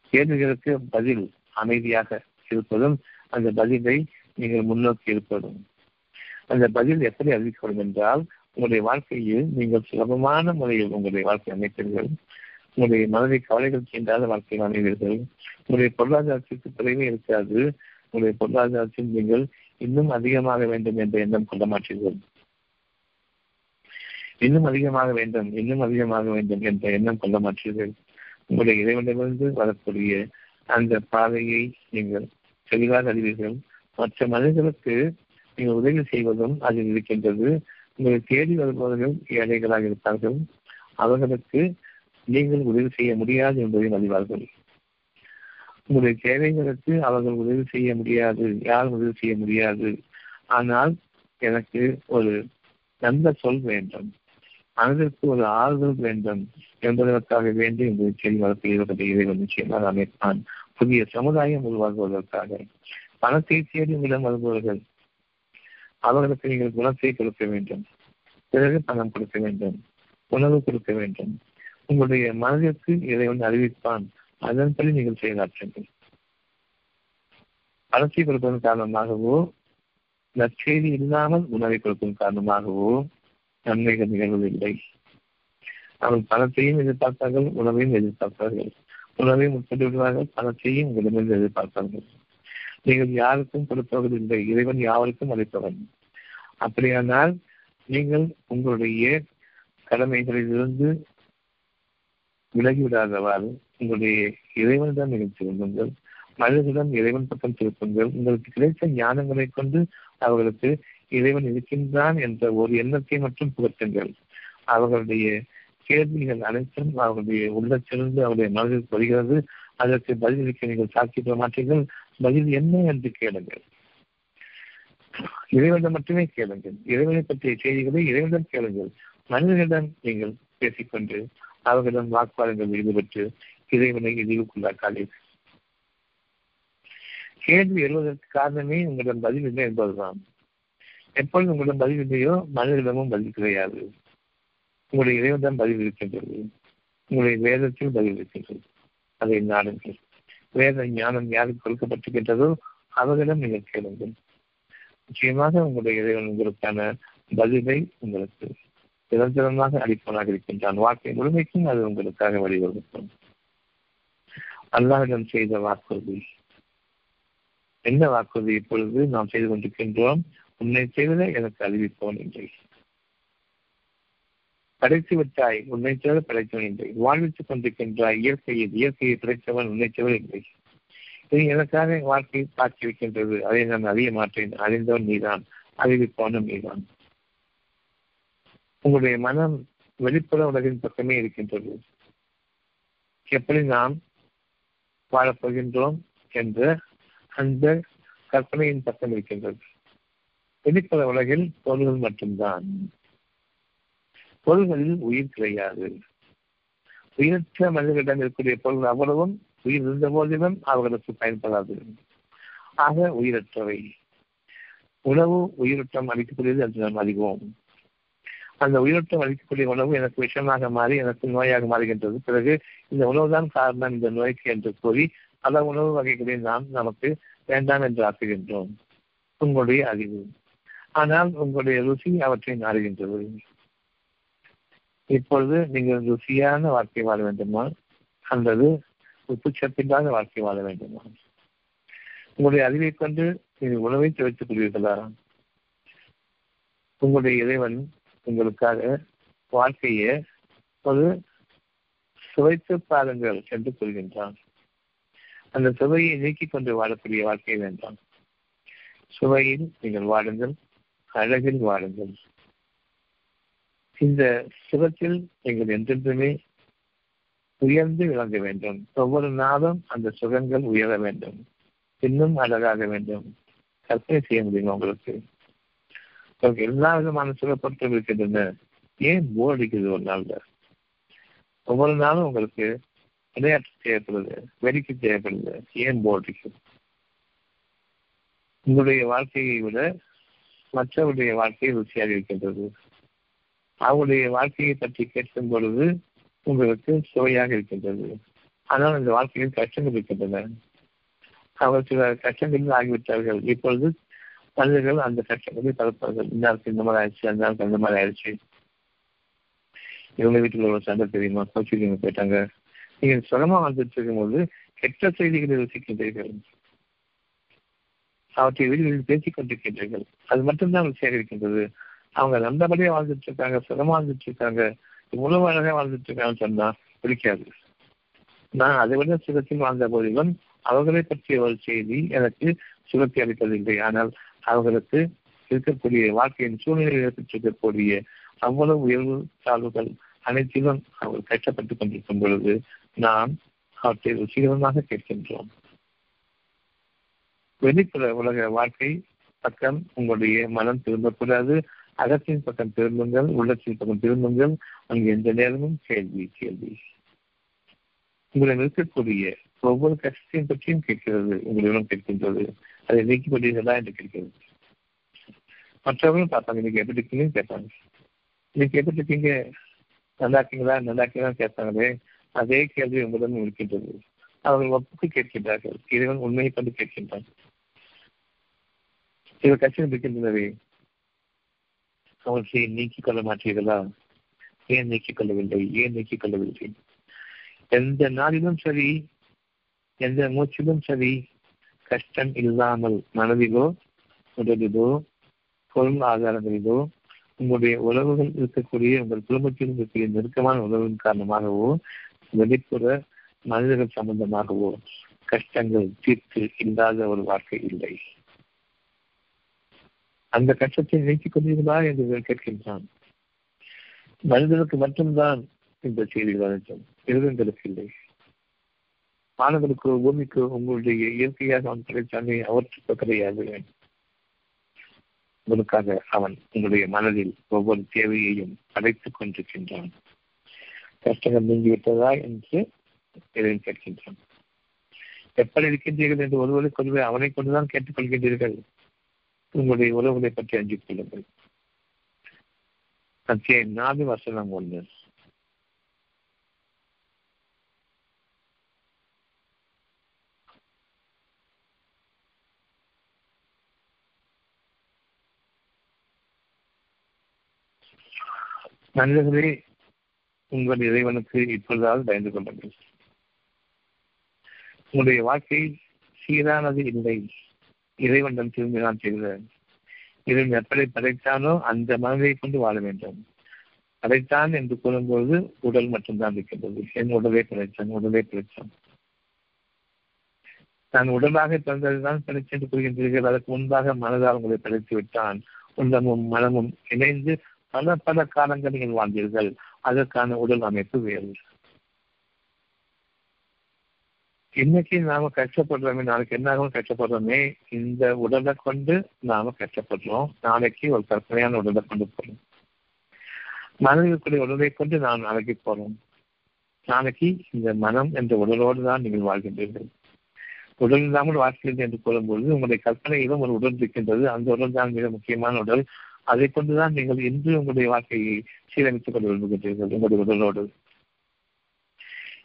S2: கேள்விகளுக்கு பதில் அமைதியாக இருப்பதும் அந்த பதிலை நீங்கள் முன்னோக்கி இருப்பதும். அந்த பதில் எப்படி அறிவிக்கப்படும் என்றால் உங்களுடைய வாழ்க்கையில் நீங்கள் சுலபமான முறையில் உங்களுடைய வாழ்க்கை அமைப்பீர்கள் உங்களுடைய மனதை கவலைகள் தீண்டாத வாழ்க்கையில் அமைவீர்கள். உங்களுடைய பொருளாதாரத்திற்கு குறைவே இருக்காது. உங்களுடைய பொருளாதாரத்தில் நீங்கள் இன்னும் அதிகமாக வேண்டும் என்ற எண்ணம் கொள்ள மாட்டீர்கள் இன்னும் அதிகமாக வேண்டும் இன்னும் அதிகமாக வேண்டும் என்ற எண்ணம் கொள்ள மாட்டீர்கள் உங்களுடைய இறைவனிடமிருந்து வரக்கூடிய அந்த பாதையை நீங்கள் தெளிவாக அறிவீர்கள். மற்ற மனிதர்களுக்கு நீங்கள் உதவி செய்வதும் அதில் இருக்கின்றது. உங்களை தேடி வருபவர்கள் ஏழைகளாக இருப்பார்கள். அவர்களுக்கு நீங்கள் உதவி செய்ய முடியாது என்பதையும் அறிவார்கள். உங்களுடைய தேவைகளுக்கு அவர்கள் உதவி செய்ய முடியாது யாரும் உதவி செய்ய முடியாது. ஆனால் எனக்கு ஒரு நல்ல சொல் வேண்டும். மனதிற்கு ஒரு ஆறுதல் வேண்டும் என்பதற்காக வேண்டி இந்த செடி வளர்ப்பு ஈடுபட்ட இறைவன் நிச்சயமாக அமைப்பான். புதிய சமுதாயம் உருவாக்குவதற்காக. பணத்தை தேடி உங்களிடம் வருபவர்கள் அவர்களுக்கு நீங்கள் குணத்தை கொடுக்க வேண்டும். பிறகு பணம் கொடுக்க வேண்டும். உணவு கொடுக்க வேண்டும். உங்களுடைய மனதிற்கு இறைவன் அறிவிப்பான். அதன்படி நீங்கள் செயலாற்றுங்கள் பணத்தை கொடுப்பதன் காரணமாகவோ நற்செய்தி இல்லாமல் உணவை கொடுப்பதன் காரணமாகவோ நன்மைகள் நிகழ்வதில்லை. அவர்கள் பணத்தையும் எதிர்பார்த்தார்கள் உணவையும் எதிர்பார்த்தார்கள். உணவையும் முற்பட்டு விடுவார்கள் பணத்தையும் உங்களிடமிருந்து எதிர்பார்த்தார்கள். நீங்கள் யாருக்கும் கொடுப்பவதில்லை இறைவன் யாருக்கும் அளிப்பவன். அப்படியானால் நீங்கள் உங்களுடைய கடமைகளிலிருந்து விலகிவிடாதவாறு உங்களுடைய இறைவனிடம் நீங்கள் திரும்புங்கள். மனிதர்களிடம் இறைவன் பக்கம் திருப்புங்கள். உங்களுக்கு கிடைத்த ஞானங்களை கொண்டு அவர்களுக்கு இறைவன் இருக்கின்றான் என்ற ஒரு எண்ணத்தை மட்டும் புகட்டுங்கள். அவர்களுடைய கேள்விகள் அனைத்தும் அவர்களுடைய உள்ளத்திலிருந்து அவருடைய மனதில் வருகிறது. அதற்கு பதிலளிக்க நீங்கள் சாட்சிப்பட மாட்டீர்கள். பதில் என்ன என்று கேளுங்கள். இறைவனிடம் மட்டுமே கேளுங்கள். இறைவனை பற்றிய செய்திகளை இறைவனிடம் கேளுங்கள். மனிதர்களிடம் நீங்கள் பேசிக்கொண்டு அவர்களிடம் வாக்குவாதங்கள் ஈடுபட்டு இறைவனை இழிவுக்குள்ளாக்காதீர்கள் கேள்வி எழுவதற்கு காரணமே உங்களிடம் பதில் இல்லை என்பதுதான். எப்பொழுது உங்களிடம் பதில் இல்லையோ மனிதனிடமும் பதில் கிடையாது. உங்களுடைய இறைவனிடம் பதில் இருக்கின்றது. உங்களுடைய வேதத்தில் பதில் இருக்கின்றது. அதை நாடுங்கள். வேத ஞானம் யாருக்கு கொடுக்கப்பட்டிருக்கின்றதோ அவர்களிடம் நீங்கள் கேளுங்கள். நிச்சயமாக உங்களுடைய இறைவன் உங்களுக்கான பதிலை உங்களுக்கு நிரந்தரமாக அளிப்பவனாக இருக்கின்றான். வாழ்க்கை முழுமைக்கும் அது உங்களுக்காக வழிவகுக்கும். அல்லாஹிடம் செய்த வாக்குறுதி. என்ன வாக்குறுதி இப்பொழுது நாம் செய்து கொண்டிருக்கின்றோம்? உன்னை செய்வதை எனக்கு அறிவிப்போன் இல்லை படைத்து விட்டாய் உன்னை தவிர படைத்தவன் இல்லை வாழ்வித்துக் கொண்டிருக்கின்றாய் இயற்கையில் இயற்கையை படைத்தவன் உன்னை செய்வது இல்லை இது எனக்காக வாழ்க்கை காட்சி வைக்கின்றது அதை நான் அறிய மாட்டேன். அறிந்தவன் நீதான். அறிவிப்பவனும் நீதான். உங்களுடைய மனம் வெளிப்புற உலகின் பக்கமே இருக்கின்றது. எப்படி நாம் வாழப்போகின்றோம் என்ற அந்த கற்பனையின் பக்கம் இருக்கின்றது. வெளிப்பட உலகில் பொருள்கள் மட்டும்தான். பொருள்களில் உயிர் கிடையாது. உயிரற்ற மனிதர்களிடம் இருக்கக்கூடிய பொருள் அவ்வளவும் உயிர் இருந்த போதிலும் அவர்களுக்கு பயன்படாது. ஆக உயிரற்றவை. உணவு உயிரோட்டம் அளிக்கக்கூடியது என்று நாம் அறிவோம். அந்த உயிரோட்டம் அளிக்கக்கூடிய உணவு எனக்கு விஷமாக மாறி எனக்கு நோயாக மாறுகின்றது. பிறகு இந்த உணவுதான் காரணம் இந்த நோய்க்கு என்று கூறி பல உணவு வகைகளை நாம் நமக்கு வேண்டாம் என்று ஆக்குகின்றோம். உங்களுடைய அறிவு. ஆனால் உங்களுடைய ருசி அவற்றை நாடுகின்றது. இப்பொழுது நீங்கள் ருசியான வாழ்க்கை வாழ வேண்டுமா? அல்லது உப்புச்சப்பில்லாத வாழ்க்கை வாழ வேண்டுமா? உங்களுடைய அறிவை கொண்டு நீங்கள் உணவை துவைத்துக் கொள்வீர்களா? உங்களுடைய இறைவன் உங்களுக்காக வாழ்க்கையை ஒரு சுவைத்து பாருங்கள் என்று சொல்கின்றான். அந்த சுவையை நீக்கிக் கொண்டு வாழக்கூடிய வாழ்க்கை வேண்டாம். சுவையில் நீங்கள் வாடுங்கள் அழகில் வாடுங்கள் இந்த சுகத்தில் நீங்கள் என்றென்றுமே உயர்ந்து விளங்க வேண்டும். ஒவ்வொரு நாளும் அந்த சுகங்கள் உயர வேண்டும். இன்னும் அழகாக வேண்டும். கற்பனை செய்ய முடியுமா உங்களுக்கு? உங்களுக்கு எல்லா விதமான சுகப்பொருட்கள் இருக்கின்றன. ஏன் போர் அடிக்கிறது ஒரு நாள்ல? ஒவ்வொரு நாளும் உங்களுக்கு விளையாட்டு தேவைப்படுது வெடிக்க தேவைப்படுது. ஏன் போர் அடிக்கிறது உங்களுடைய வாழ்க்கையை விட மற்றவருடைய வாழ்க்கை ருசியாக இருக்கின்றது. அவருடைய வாழ்க்கையை பற்றி கேட்கும் பொழுது உங்களுக்கு சுவையாக இருக்கின்றது. ஆனால் அந்த வாழ்க்கையில் கஷ்டங்கள் இருக்கின்றன. அவர் சில கஷ்டங்களில் ஆகிவிட்டார்கள். இப்பொழுது மனிதர்கள் அந்த கட்டப்படியை இந்த நாளுக்கு இந்த மாதிரி ஆயிடுச்சு அந்த நாளுக்கு அந்த மாதிரி ஆயிடுச்சு. இவங்க வீட்டில் ஒரு சண்டை தெரியுமா? கோச்சிங்க போயிட்டாங்க நீங்க சுகமா வந்துட்டு இருக்கும்போது கெட்ட செய்திகளை ருசிக்கின்றீர்கள் அவற்றை வீடுகளில் பேசிக் கொண்டிருக்கின்றீர்கள் அது மட்டும்தான் அவங்க சேகரிக்கின்றது. அவங்க நல்லபடியா வாழ்ந்துட்டு இருக்காங்க சுகமா வாழ்ந்துட்டு இருக்காங்க. இவ்வளவு அழகா வாழ்ந்துட்டு இருக்காங்கன்னு சொன்னா பிடிக்காது. நான் அதை விட சுகத்தில் வாழ்ந்த போதிலும் அவர்களை பற்றிய ஒரு செய்தி எனக்கு சுகத்தை அளிப்பதில்லை. ஆனால் அவர்களுக்கு இருக்கக்கூடிய வாழ்க்கையின் சூழ்நிலையில் பெற்றிருக்கக்கூடிய அவ்வளவு உயர்வு தாழ்வுகள் அனைத்திலும் அவர்கள் கஷ்டப்பட்டுக் கொண்டிருக்கும் பொழுது நாம் அவற்றை ருசிகரமாக கேட்கின்றோம். வெளிப்புற உலக வாழ்க்கை பக்கம் உங்களுடைய மனம் திரும்பக்கூடாது. அகத்தின் பக்கம் திரும்புங்கள் உள்ளத்தின் பக்கம் திரும்புங்கள். அங்கு எந்த நேரமும் கேள்வி கேள்வி. உங்களிடம் இருக்கக்கூடிய ஒவ்வொரு கஷ்டத்தையும் பற்றியும் கேட்கிறது உங்களிடம் கேட்கின்றது. அதை நீக்கிக்கொண்டீர்களா என்று கேட்கிறது. மற்றவர்களும் பார்ப்பாங்க நீங்க எப்படி இருக்கீங்கன்னு கேட்பாங்க நீங்க எப்படி இருக்கீங்க நல்லா இருக்கீங்களா நல்லா இருக்கீங்களா கேட்பாங்களே அதே கேள்வி உங்களிடம் இருக்கின்றது. அவர்கள் ஒப்புக்கு கேட்கின்றார்கள். இறைவன் உண்மையை கொண்டு கேட்கின்றான். இவர் கட்சியில் இருக்கின்றனவே அவற்றை நீக்கிக் கொள்ள மாட்டீர்களா? ஏன் நீக்கிக் கொள்ளவில்லை? ஏன் நீக்கிக் கொள்ளவில்லை? எந்த நாளிலும் சரி எந்த மூச்சிலும் சரி கஷ்டம் இல்லாமல் மனதிலோ உடலிலோ பொருள் ஆதாரங்களிலோ உங்களுடைய உறவுகள் இருக்கக்கூடிய உங்கள் குடும்பத்தில் இருக்கக்கூடிய நெருக்கமான உறவின் காரணமாகவோ வெளிப்புற மனிதர்கள் சம்பந்தமாகவோ கஷ்டங்கள் தீர்த்து இல்லாத ஒரு வாழ்க்கை இல்லை. அந்த கஷ்டத்தை நீக்கிக் கொண்டீர்களா என்று கேட்கின்றான். மனிதனுக்கு மட்டும்தான் இந்த செய்தி அனைத்தும் மிருகங்களுக்கு இல்லை. மாணவர்களுக்கு பூமிக்கு உங்களுடைய இயற்கையாக அவன் கிடைத்தாலே அவற்றுக்கு கிடையாது உங்களுக்காக அவன் உங்களுடைய மனதில் ஒவ்வொரு தேவையையும் அடைத்துக் கொண்டிருக்கின்றான். கஷ்டங்கள் நீங்கிவிட்டதா என்று எதையும் கேட்கின்றான். எப்படி இருக்கின்றீர்கள் என்று ஒருவரை ஒருவர் அவனை கொண்டுதான் கேட்டுக்கொள்கின்றீர்கள் உங்களுடைய உறவுகளை பற்றி அஞ்சிக் கொள்ளுங்கள். அத்தியாயம் நாலு வசனம் ஒன்று. மனிதர்களே உங்கள் இறைவனுக்கு இப்பொழுதாவது பயந்து கொள்ளுங்கள். உங்களுடைய வாழ்க்கை சீரானது இல்லை. இறைவனிடம் திரும்பி செய்த இறைவன் எப்படி படைத்தானோ அந்த மனதை கொண்டு வாழ வேண்டும். படைத்தான் என்று கூறும்போது உடல் மட்டும்தான் இருக்கின்றது. என் உடலை படைத்தான் உடலை படைத்தான். நான் உடலாக பிறந்ததுதான் படைச்சு என்று கூறுகின்றீர்கள். அதற்கு முன்பாக மனதால் உங்களை படைத்து விட்டான் உள்ளமும் மனமும் இணைந்து பல பல காலங்கள் நீங்கள் வாழ்ந்தீர்கள். அதற்கான உடல் அமைப்பு வேறு. இன்னைக்கு நாம கஷ்டப்படுறோமே நாளைக்கு என்ன கஷ்டப்படுறோமே இந்த உடலை கொண்டு நாம கஷ்டப்படுறோம். நாளைக்கு ஒரு கற்பனையான உடலை கொண்டு போறோம். மனதிற்குரிய உடலை கொண்டு நாம் நாளைக்கு போறோம். நாளைக்கு இந்த மனம் என்ற உடலோடு தான் நீங்கள் வாழ்கின்றீர்கள். உடல் இல்லாமல் வாழ்கிறீர்கள் என்று கூறும்பொழுது உங்களுடைய கற்பனையிலும் ஒரு உடல் இருக்கின்றது. அந்த உடல் தான் மிக முக்கியமான உடல். அதை கொண்டுதான் நீங்கள் இன்று உங்களுடைய வாழ்க்கையை சீரமைத்துக் கொண்டு விரும்புகின்றீர்கள் உங்களுடைய உடலோடு.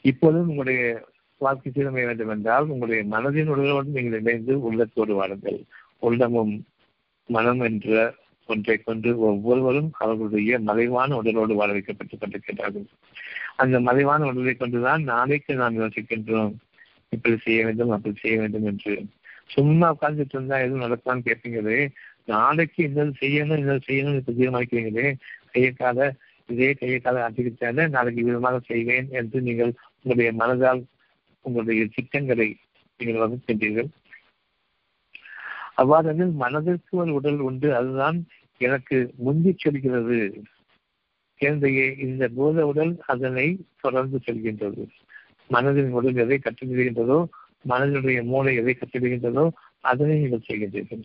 S2: இப்போதும் உங்களுடைய வாழ்க்கை சீரமைய வேண்டும் என்றால் உங்களுடைய மனதின் உடலோடு நீங்கள் இணைந்து உள்ளத்தோடு வாருங்கள் உள்ளமும் மனம் என்ற ஒன்றை கொண்டு ஒவ்வொருவரும் அவர்களுடைய மறைவான உடலோடு வாழ வைக்கப்பட்டுக் கொண்டிருக்கிறார்கள் அந்த மறைவான உடலை கொண்டுதான் நாளைக்கு நாம் யோசிக்கின்றோம். இப்படி செய்ய வேண்டும் அப்படி செய்ய வேண்டும் என்று. சும்மா உட்கார்ந்துட்டு இருந்தா எதுவும் நடக்கலாம்னு கேட்பீங்களே நாளைக்கு இன்னொரு செய்யணும் இன்னொரு செய்யணும் இப்ப தீர்மானிக்கிறீங்களே கையக்கால இதே கையக்கால ஆட்டிக்கிட்டால நாளைக்கு விதமாக செய்வேன் என்று நீங்கள் உங்களுடைய மனதால் உங்களுடைய திட்டங்களை நீங்கள் வகுக்கின்றீர்கள். அவ்வாறு மனதிற்கு ஒரு உடல் உண்டு அதுதான் எனக்கு முந்தி செல்கிறது. என்னுடைய இந்த பூத உடல் அதனை தொடர்ந்து செல்கின்றது. மனதின் உடல் எதை கற்றுவிடுகின்றதோ மனதினுடைய மூளை எதை கற்றுவிடுகின்றதோ அதனை நீங்கள் செய்கின்றீர்கள்.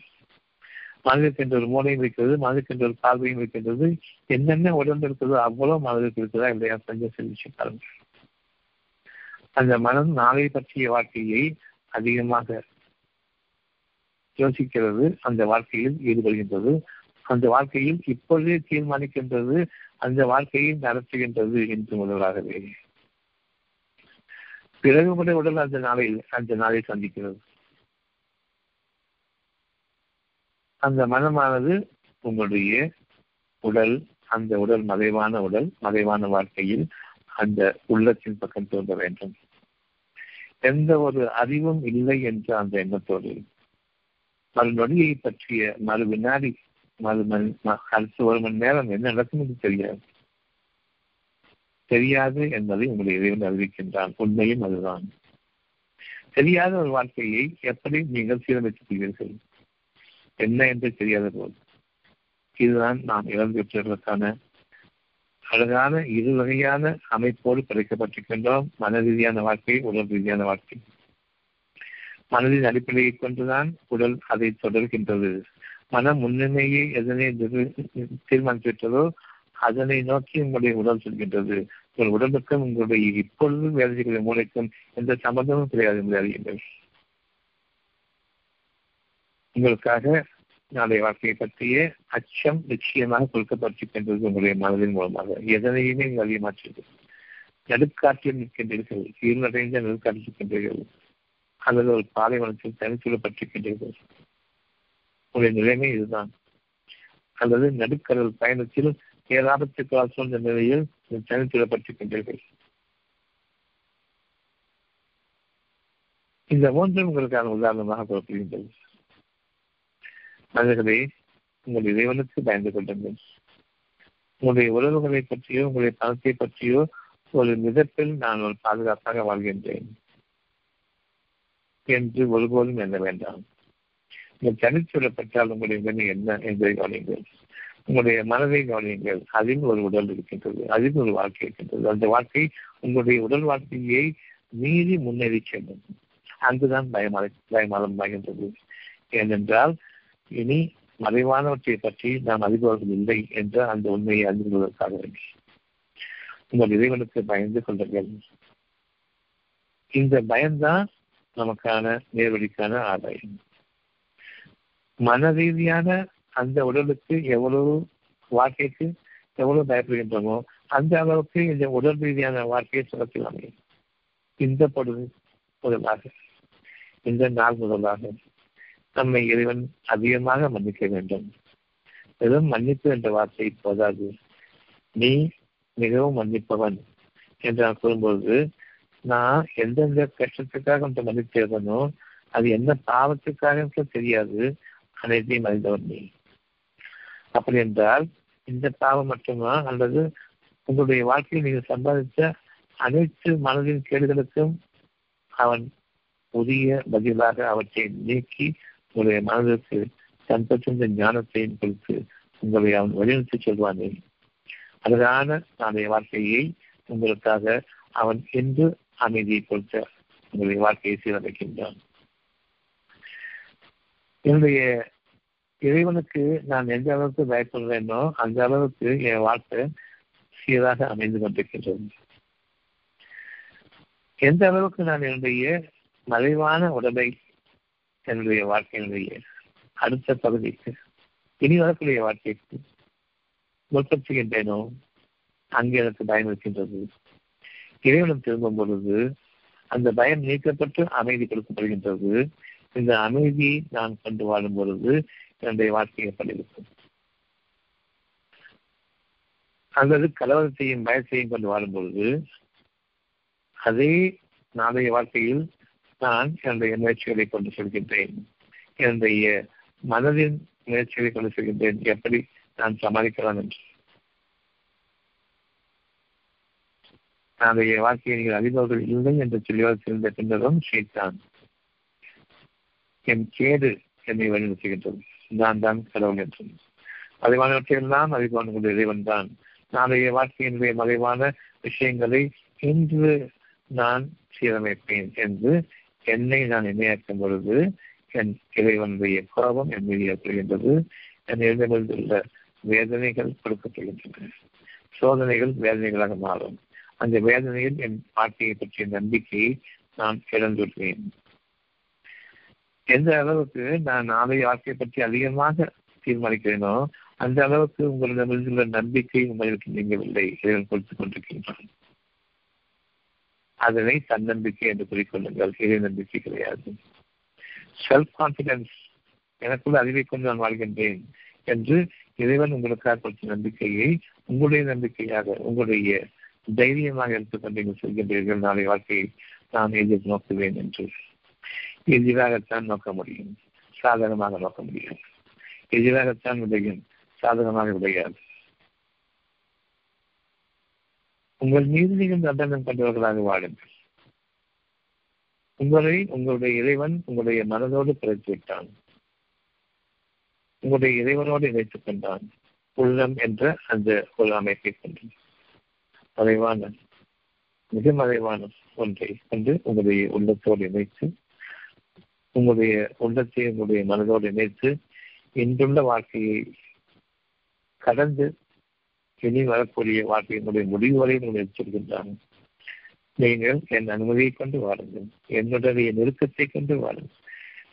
S2: மனதிற்கு என்ற ஒரு மூளையும் இருக்கிறது மனதிற்கு என்ற ஒரு பார்வையும் இருக்கின்றது. என்னென்ன உடம்பு இருக்கிறதோ அவ்வளவு மனதிற்கு இருக்கிறதா இல்லையா செஞ்ச சிந்திச்சு பாருங்கள் அந்த மனம் நாளை பற்றிய வாழ்க்கையை அதிகமாக யோசிக்கிறது. அந்த வாழ்க்கையில் ஈடுபடுகின்றது. அந்த வாழ்க்கையில் இப்பொழுதே தீர்மானிக்கின்றது. அந்த வாழ்க்கையை நடத்துகின்றது என்று முதலாகவே. பிறகு உடல் அந்த நாளில் அந்த நாளை சந்திக்கிறது. அந்த மனமானது உங்களுடைய உடல் அந்த உடல் மறைவான உடல் மறைவான வாழ்க்கையில் அந்த உள்ளத்தின் பக்கம் தோன்ற வேண்டும். எந்த ஒரு அறிவும் இல்லை என்ற அந்த எண்ணத்தோடு. மறுநொடியை பற்றிய மறு வினாடி மறு மணி அடுத்த ஒரு மணி நேரம் என்ன நடக்கும் என்று தெரியாது. தெரியாது என்பதை உங்களுடைய இறைவன் அறிவிக்கின்றான். உண்மையும் அதுதான். தெரியாத ஒரு வாழ்க்கையை எப்படி நீங்கள் சீரமைத்துக் கொள்வீர்கள்? என்ன என்று தெரியாத போது இதுதான் நாம் இழந்து பெற்றதற்கான அழகான இரு வகையான அமைப்போடு படைக்கப்பட்டிருக்கின்றோம். மன ரீதியான வாழ்க்கை உடல் ரீதியான வாழ்க்கை. மனதின் அடிப்படையை கொண்டுதான் உடல் அதை தொடர்கின்றது. மனம் முன்னுமையை எதனை தீர்மானித்துவிட்டதோ அதனை நோக்கி உங்களுடைய உடல் செல்கின்றது. உங்கள் உடலுக்கும் உங்களுடைய இப்பொழுது வேலைகளுடைய மூளைக்கும் எந்த சம்பந்தமும் கிடையாது. என்பதை அறிகின்றனர் உங்களுக்காக நாளைய வாழ்க்கையை பற்றிய அச்சம் நிச்சயமாக கொடுக்கப்பட்டிருக்கின்றது உங்களுடைய மனதின் மூலமாக. எதனையுமே நீங்கள் அதிகமாற்றது நடுக்காற்றில் நிற்கின்றீர்கள் இருநடைந்த நடுக்காற்றில் அல்லது ஒரு பாலைவனத்தில் தனித்துள்ளப்பட்டிருக்கின்றீர்கள். உங்களுடைய நிலைமை இதுதான். அல்லது நடுக்கடல் பயணத்தில் ஏராளத்துக்கு சூழ்ந்த நிலையில் தனித்துள்ளப்பட்டிருக்கின்றீர்கள். இந்த மூன்றும் உங்களுக்கான உதாரணமாக கொடுக்கின்றது. மனிதர்களே உங்கள் இறைவனுக்கு பயந்து கொள்ளுங்கள். உங்களுடைய உறவுகளை பற்றியோ உங்களுடைய பணத்தை பற்றியோ ஒரு மிதப்பில் நான் ஒரு பாதுகாப்பாக வாழ்கின்றேன். என்று ஒருபோதும் எண்ண வேண்டாம். நீங்கள் தனிச்சொல்லப்பட்டால் உங்களுடைய நிலைமை என்ன என்பதை கவனியுங்கள். உங்களுடைய மனதை கவனியுங்கள். அதில் ஒரு உடல் இருக்கின்றது. அதில் ஒரு வாழ்க்கை இருக்கின்றது. அந்த வாழ்க்கை உங்களுடைய உடல் வாழ்க்கையை மீறி முன்னேறி செல்லும். அங்குதான் பயமலை பயமாலம் பாய்கின்றது ஏனென்றால் இனி மறைவானவற்றை பற்றி நாம் அறிபவர்கள் இல்லை என்ற அந்த உண்மையை அறிந்து கொள்வதற்காக வேண்டி உங்கள் இறைவனுக்கு பயந்து கொள்ளுங்கள். இந்த பயம்தான் நமக்கான நேர்வழிக்கான ஆதாயம். மன ரீதியான அந்த உடலுக்கு எவ்வளவு வாழ்க்கைக்கு எவ்வளவு பயப்படுகின்றோமோ அந்த அளவுக்கு இந்த உடல் ரீதியான வாழ்க்கையை சுரத்தில் அமையும். இந்த பொழுது முதலாக இந்த நாள் முதலாக நம்மை இறைவன் அதிகமாக மன்னிக்க வேண்டும். வெறும் மன்னிப்பு என்ற வார்த்தை போதாது. நீ மிகவும் மன்னிப்பவன் என்று நான் கூறும்பொழுது நான் எந்தெந்த கஷ்டத்துக்காக உன்னை மன்னித்தேனோ அது என்ன பாவத்துக்காக தெரியாது அனைத்தையும் அறிந்தவன் நீ. அப்படி என்றால் இந்த பாவம் மட்டுமா? அல்லது உங்களுடைய வாழ்க்கையில் நீங்கள் சம்பாதித்த அனைத்து மனதின் கேடுகளுக்கும் அவன் புதிய பதிலாக அவற்றை நீக்கி உங்களுடைய மனதிற்கு தன்பற்றிருந்த ஞானத்தையும் கொடுத்து உங்களை அவன் வழிநடத்தி சொல்வானே. அழகான நாளைய வாழ்க்கையை உங்களுக்காக அவன் என்று அமைதியை கொடுத்த உங்களுடைய வாழ்க்கையை சீரமைக்கின்றான். என்னுடைய இறைவனுக்கு நான் எந்த அளவுக்கு பயப்படுறேனோ அந்த அளவுக்கு என் வாழ்க்கை சீராக அமைந்து கொண்டிருக்கின்றது. எந்த அளவுக்கு நான் என்னுடைய மறைவான உடலை என்னுடைய வாழ்க்கையினுடைய அடுத்த பகுதிக்கு இனி வரக்கூடிய வாழ்க்கைக்கு முற்படுத்துகின்றேனோ அங்கே எனக்கு பயம் இருக்கின்றது. இறைவனம் திரும்பும் பொழுது அந்த பயம் நீக்கப்பட்டு அமைதி கொடுக்கப்படுகின்றது. இந்த அமைதியை நான் கொண்டு வாழும் பொழுது என்னுடைய வாழ்க்கை எப்படி இருக்கும்? அல்லது கலவரத்தையும் பயத்தையும் கொண்டு வாழும் பொழுது அதே நாளைய வாழ்க்கையில் நான் என்னுடைய முயற்சிகளை கொண்டு செல்கின்றேன். என்னுடைய மனதின் முயற்சிகளை கொண்டு செல்கின்றேன். எப்படி நான் சமாளிக்கலாம் என்று. நாளைய வாழ்க்கையை நீங்கள் அறிபவர்கள் இல்லை என்று தெளிவாக தெரிந்த பின்னரும் ஷீத்தான் என் கேடு என்னை வழிநடத்துகின்றது. நான் தான் கடவுள் என்றும். மறைவானவற்றையெல்லாம் அறிவான இறைவன் தான். நாளைய வாழ்க்கையினுடைய மறைவான விஷயங்களை இன்று நான் சீரமைப்பேன் என்று என்னை நான் இணையாக்கும் பொழுது என் இறைவனுடைய கோபம் என் மீது ஏற்படுகின்றது என் எழுதமிருந்துள்ள வேதனைகள் கொடுக்கப்படுகின்றன. சோதனைகள் வேதனைகளாக மாறும். அந்த வேதனையில் என் வாழ்க்கையை பற்றிய நம்பிக்கையை நான் இழந்துள்ளேன் எந்த அளவுக்கு நான் நாளை வாழ்க்கையை பற்றி அதிகமாக தீர்மானிக்கிறேனோ அந்த அளவுக்கு உங்களிடமிருந்துள்ள நம்பிக்கை உங்களுக்கு நீங்கவில்லை. இறைவன் கொடுத்துக் கொண்டிருக்கின்றான். அதனை தன்னம்பிக்கை என்று குறிக்கொள்ளுங்கள். இறை நம்பிக்கை கிடையாது. செல்ஃப் கான்பிடன்ஸ் எனக்குள்ள அறிவை கொண்டு நான் வாழ்கின்றேன் என்று இறைவன் உங்களுக்காக கொடுத்த நம்பிக்கையை உங்களுடைய நம்பிக்கையாக உங்களுடைய தைரியமாக எடுத்துக்கொண்டு நீங்கள் செல்கின்றீர்கள். நாளை வாழ்க்கையை நான் எதிர் நோக்குவேன் என்று. எதிராகத்தான் நோக்க முடியும். சாதகமாக நோக்க முடியும் எதிராகத்தான் விடையும் சாதகமாக விடையாது உங்கள் மீது நீங்கள் தண்டனம் கண்டவர்களாக வாழுங்கள் உங்களை உங்களுடைய இறைவன் உங்களுடைய மனதோடு பிறத்து விட்டான் உங்களுடைய இறைவனோடு இணைத்துக் கொண்டான். உள்ளம் என்ற அந்த ஒரு அமைப்பை கொண்டு மறைவான மிக மறைவான ஒன்றை கொண்டு உங்களுடைய உள்ளத்தோடு இணைத்து உங்களுடைய உள்ளத்தை உங்களுடைய மனதோடு இணைத்து இன்றுள்ள வாழ்க்கையை கடந்து இனி வரக்கூடிய வாழ்க்கையினுடைய முடிவு வரை நீங்கள் எடுத்திருக்கின்றாங்க நீங்கள் என் அனுமதியை கொண்டு வாருங்கள். என்னுடைய நெருக்கத்தை கொண்டு வாருங்கள்.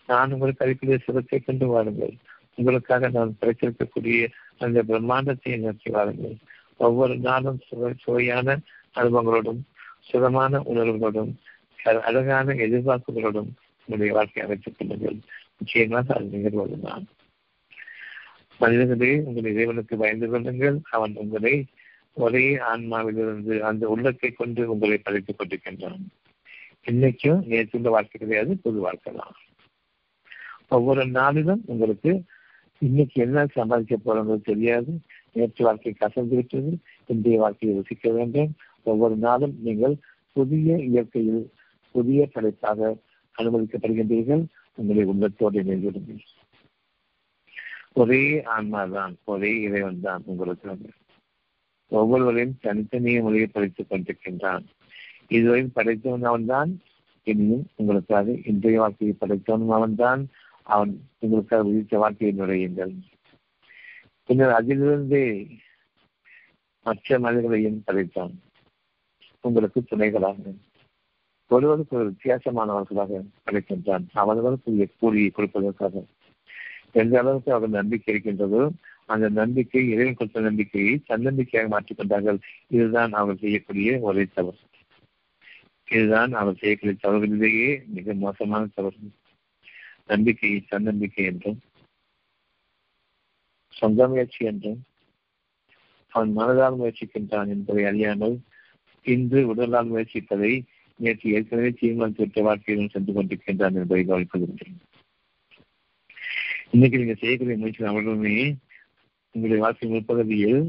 S2: நான் உங்களுக்கு அளிக்கிற சுகத்தை கொண்டு வாருங்கள். உங்களுக்காக நான் படைத்திருக்கக்கூடிய அந்த பிரம்மாண்டத்தை நோக்கி வாருங்கள். ஒவ்வொரு நாளும் சுவை சுவையான அனுபவங்களோடும் சுகமான உணர்வுகளோடும் அழகான எதிர்பார்ப்புகளோடும் உங்களுடைய வாழ்க்கையை அமைத்துக் கொள்ளுங்கள். நிச்சயமாக அது நிகழ்வதுதான். மனிதர்களே உங்கள் இறைவனுக்கு பயந்து கொள்ளுங்கள். அவன் உங்களை ஒரே ஆன்மாவிலிருந்து அந்த உள்ளத்தை கொண்டு உங்களை படைத்துக் கொண்டிருக்கின்றான். இன்னைக்கும் நேற்றுள்ள வாழ்க்கை கிடையாது புது வாழ்க்கை தான். ஒவ்வொரு நாளிலும் உங்களுக்கு இன்னைக்கு என்ன சம்பாதிக்க போறது தெரியாது. நேற்று வாழ்க்கை கசந்து விட்டது இன்றைய வாழ்க்கையை ருசிக்க வேண்டும். ஒவ்வொரு நாளும் நீங்கள் புதிய இயற்கையில் புதிய படைப்பாக அனுமதிக்கப்படுகின்றீர்கள். உங்களை உள்ளத்தோடு இணைந்திருங்கள் ஒரே ஆன்மா தான் ஒரே இறைவன் தான் உங்களுக்கு. ஒவ்வொருவரையும் தனித்தனிய மொழியை படித்துக் கொண்டிருக்கின்றான். இதுவரையும் படைத்தவன் அவன்தான் இனியும் உங்களுக்காக இன்றைய வாழ்க்கையை படைத்தவனும் அவன்தான். அவன் உங்களுக்காக விதித்த வாழ்க்கையை நுழையுங்கள். பின்னர் அதிலிருந்தே மற்ற மனிதர்களையும் படைத்தான். உங்களுக்கு துணைகளாக ஒருவருக்கு ஒரு வித்தியாசமானவர்களாக படைக்கின்றான். அவர்களுக்கு கூலியை கொடுப்பதற்காக. எந்த அளவுக்கு அவர் நம்பிக்கை இருக்கின்றதோ அந்த நம்பிக்கை இறைவன் கொடுத்த நம்பிக்கையை தன்னம்பிக்கையாக மாற்றிக்கொண்டார்கள் இதுதான் அவர் செய்யக்கூடிய ஒரே தவறு. இதுதான் அவர் செய்யக்கூடிய தவறுகளிலேயே மிக மோசமான தவறு. நம்பிக்கையை தன்னம்பிக்கை என்றும் சொந்த முயற்சி என்றும் அவன் மனதால் முயற்சிக்கின்றான் என்பதை அறியாமல் இன்று உடலால் முயற்சிப்பதை நேற்று ஏற்கனவே தீர்மானித்து விட்ட வாழ்க்கையிலும் சென்று கொண்டிருக்கின்றான் என்பதை கவனிப்பதில்லை இன்னைக்கு நீங்க செய்யக்கூடிய முயற்சி அவர்களுமே உங்களுடைய வாழ்க்கை முற்பகுதியில்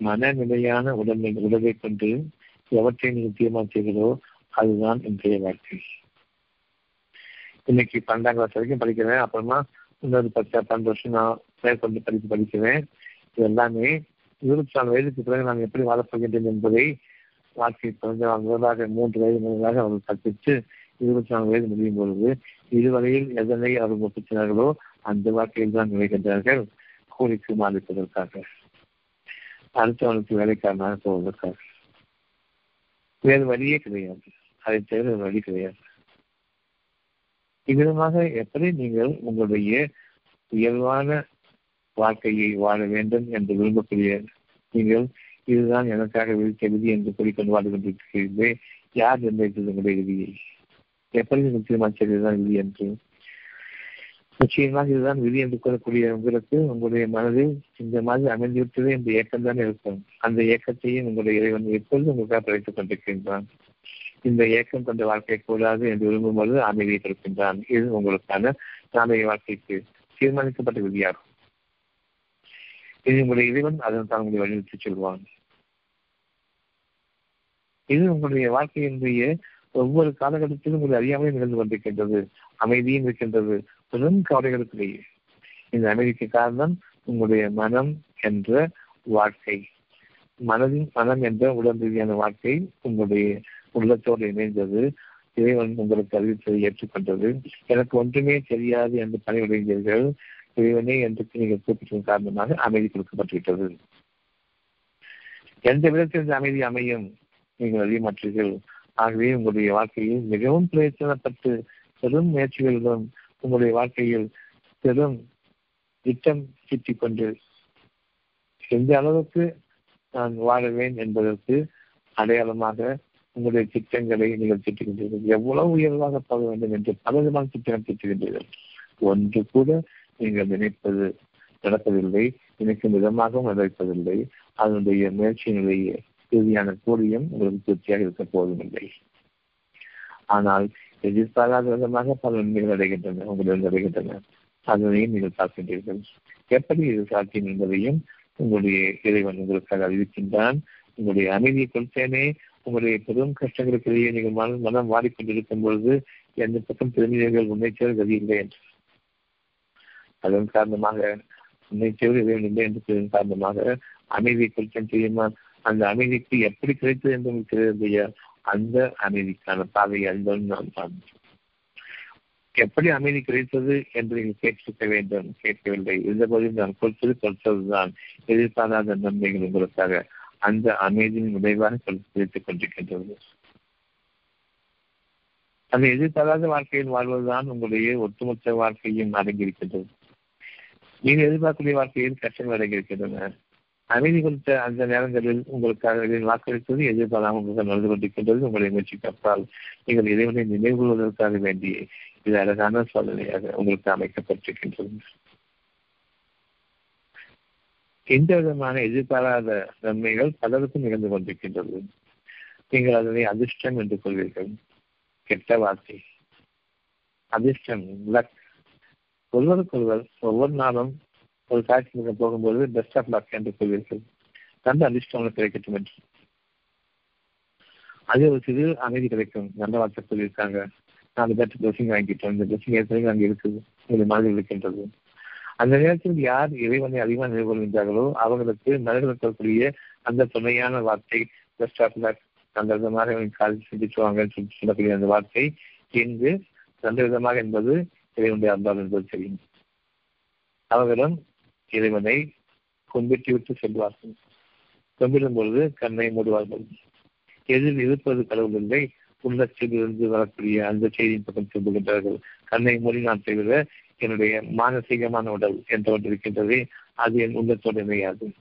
S2: மனநிலையான உடல் உடலை கொண்டு எவற்றை நீங்கள் தீர்மானித்தீர்களோ அதுதான் இன்றைய வாழ்க்கை. இன்னைக்கு பன்னெண்டாம் கிளாஸ் வரைக்கும் படிக்கிறேன். அப்புறமா இன்னொரு பத்து பன்னெண்டு வருஷம் நான் மேற்கொண்டு படித்து படிக்கிறேன். இது எல்லாமே இருபத்தி நாலு வயதுக்கு பிறகு நான் எப்படி வாழப்போகின்றேன் என்பதை வாழ்க்கை பிறந்த முதலாக மூன்று வயது முதலாக அவர்கள் கற்பித்து இருபத்தி நாலு வயது முடியும் பொழுது இதுவரையில் எதனை அவர்கள் ஒப்பிச்சினார்களோ அந்த வாழ்க்கையில் தான் நுழைகின்றார்கள் கூலிக்கு மாறிப்பதற்காக. அடுத்தவனுக்கு வேலைக்காரனாக போவதற்காக வேறு வழியே கிடையாது. அதை தவிர வழி கிடையாது. இவ்விதமாக எப்படி நீங்கள் உங்களுடைய இயல்பான வாழ்க்கையை வாழ வேண்டும் என்று விரும்பக்கூடிய நீங்கள் இதுதான் எனக்காக விதித்த விதி என்று கூறிக்கொண்டு வாழ்ந்து கொண்டிருக்கிறீர்களே யார் நிர்ணயித்தது உங்களுடைய விதியை? எப்படி நீங்கள் தீர்மானித்தது தான் விதி என்று? நிச்சயமாக இதுதான் விதி என்று கூறக்கூடிய உங்களுக்கு உங்களுடைய மனதில் இந்த மாதிரி அமைந்துவிட்டது என்ற ஏக்கம் தான் இருக்கும். அந்த ஏக்கத்தையும் உங்களுடைய இறைவன் எப்பொழுது உங்களுக்காக படைத்துக் கொண்டிருக்கின்றான். இந்த ஏக்கம் கொண்ட வாழ்க்கை கூடாது என்று விரும்பும் பொழுது அமைதியை கொடுக்கின்றான் இது உங்களுக்கான நாளைய வாழ்க்கைக்கு தீர்மானிக்கப்பட்ட விதியாகும். இது உங்களுடைய இறைவன் அதன் தான் உங்களை வலியுறுத்தி சொல்வான். இது உங்களுடைய வாழ்க்கையினுடைய ஒவ்வொரு காலகட்டத்திலும் உங்களுடைய அறியாமையும் நிகழ்ந்து கொண்டிருக்கின்றது. அமைதியும் இருக்கின்றது. பெரும் கவலைகளுக்கிடையே இந்த அமைதிக்கு காரணம் உங்களுடைய மனம் என்ற வாழ்க்கை மனதின் மனம் என்ற உடல் ரீதியான வாழ்க்கை உங்களுடைய உள்ளத்தோடு இணைந்தது. இறைவன் உங்களுக்கு அறிவித்ததை ஏற்றுக்கொண்டது. எனக்கு ஒன்றுமே தெரியாது என்று பணியுடைந்தீர்கள் இறைவனே என்று நீங்கள் கூப்பிட்டதன் காரணமாக அமைதி கொடுக்கப்பட்டுவிட்டது. எந்த விதத்தில் இந்த அமைதி அமையும்? நீங்கள் அறிய மாற்றீர்கள் ஆகவே உங்களுடைய வாழ்க்கையில் மிகவும் பிரயத்தனப்பட்டு பெரும் முயற்சிகளுடன் உங்களுடைய வாழ்க்கையில் பெரும் திட்டம் கிட்டிக் கொண்டு எந்த அளவுக்கு நான் வாழுவேன் என்பதற்கு அடையாளமாக உங்களுடைய திட்டங்களை நீங்கள் திட்டுகின்றீர்கள் எவ்வளவு உயர்வாக போக வேண்டும் என்று பலவிதமான திட்டங்கள் திட்டுகின்றீர்கள் ஒன்று கூட நீங்கள் நினைப்பது நடப்பதில்லை நினைக்கும் விதமாகவும் நடப்பதில்லை. அதனுடைய முயற்சியினுடைய இறுதியான கூலியம் உங்களுக்கு திருப்தியாக இருக்க போவதுமில்லை ஆனால் எதிர்பாராத விதமாக பல நன்மைகள் அடைகின்றன உங்களிடம் அடைகின்றன அதனையும் நீங்கள் பார்க்கின்றீர்கள் எப்படி இது சாத்தியம் என்பதையும் உங்களுடைய இறைவன் உங்களுக்காக அறிவிக்கின்றான் உங்களுடைய அமைதியை கொடுத்தேனே உங்களுடைய பெரும் கஷ்டங்களுக்கு இடையே நீங்கள் மனம் மனம் வாடிக்கொண்டிருக்கும் பொழுது எந்த பக்கம் திரும்பினீர்கள் முன்னேற்றம் கதியில்லை என்று அதன் காரணமாக முன்னேற்றம் இறைவன் இல்லை என்று காரணமாக அமைதியை கொடுத்தேன் தெரியுமா அந்த அமைதிக்கு எப்படி கிடைத்தது என்று உங்களுக்கு தெரியவில்லையா அந்த அமைதிக்கான பாதை அறிந்தவன் நான் தான் எப்படி அமைதி கிடைத்தது என்று நீங்கள் கேட்டிருக்க வேண்டும்? கேட்கவில்லை. இருந்தபோதும் நான் கொடுத்தது கொடுத்ததுதான் எதிர்பாராத நன்மைகள் உங்களுக்காக அந்த அமைதியின் விளைவாக கிடைத்துக் கொண்டிருக்கின்றது. அந்த எதிர்பாராத வாழ்க்கையில் வாழ்வதுதான் உங்களுடைய ஒட்டுமொத்த வாழ்க்கையும் அடங்கியிருக்கின்றது. நீங்கள் எதிர்பார்க்கக்கூடிய வாழ்க்கையில் கஷ்டங்கள் அடங்கியிருக்கின்றன. அமைதி கொடுத்த அந்த நேரங்களில் உங்களுக்காக வாக்களித்தது எதிர்பாராமல் நடந்து கொண்டிருக்கின்றது. உங்களை முயற்சிக்கு அப்பால் நீங்கள் இறைவனை நினைவு கொள்வதற்காக வேண்டிய இது அழகான சோதனையாக உங்களுக்கு அமைக்கப்பட்டிருக்கின்றது. எந்த விதமான எதிர்பாராத நன்மைகள் பலருக்கும் நிகழ்ந்து கொண்டிருக்கின்றது. நீங்கள் அதனை அதிர்ஷ்டம் என்று கொள்வீர்கள். கெட்ட வார்த்தை அதிர்ஷ்டம் லக். ஒருவருக்கொருவர் ஒவ்வொரு நாளும் ஒரு காட்சி போகும்போது பெஸ்ட் ஆஃப் லக் என்று சொல்வீர்கள். நல்ல அதிர்ஷ்டம் உங்களுக்கு கிடைக்கட்டும் என்று. அது ஒரு சிறு அமைதி கிடைக்கும். நல்ல வார்த்தை சொல்லியிருக்காங்க. நாலு பேர்த்து ட்ரெஸ்ஸிங் வாங்கிட்டோம். இந்த ட்ரெஸ்ஸிங் ஏற்கனவே அங்கே இருக்குது. உங்களுடைய மாதிரி இருக்கின்றது. அந்த நேரத்தில் யார் இறைவனை அதிகமாக நினைவு அவர்களுக்கு நடுவில் அந்த துணையான வார்த்தை பெஸ்ட் ஆஃப் லக் நல்ல விதமாக கால் சிந்திச்சுவாங்கன்னு சொல்லக்கூடிய அந்த வார்த்தை என்று நல்ல விதமாக என்பது இறைவனுடைய அன்பால் என்பது தெரியும். அவர்களும் இறைவனை கும்பிட்டு விட்டு செல்வார்கள். கும்பிடும் பொழுது கண்ணை மூடுவார்கள். எதில் இருப்பது கடவுள் இல்லை உள்ளத்தில் இருந்து வரக்கூடிய அந்த செய்தியின் பக்கம் செல்லுகின்றார்கள் கண்ணை மூடி நான் செய்வத என்னுடைய மானசீகமான உடல் என்ற ஒன்று இருக்கின்றது. அது என் உள்ளத்தோடு இணையாது.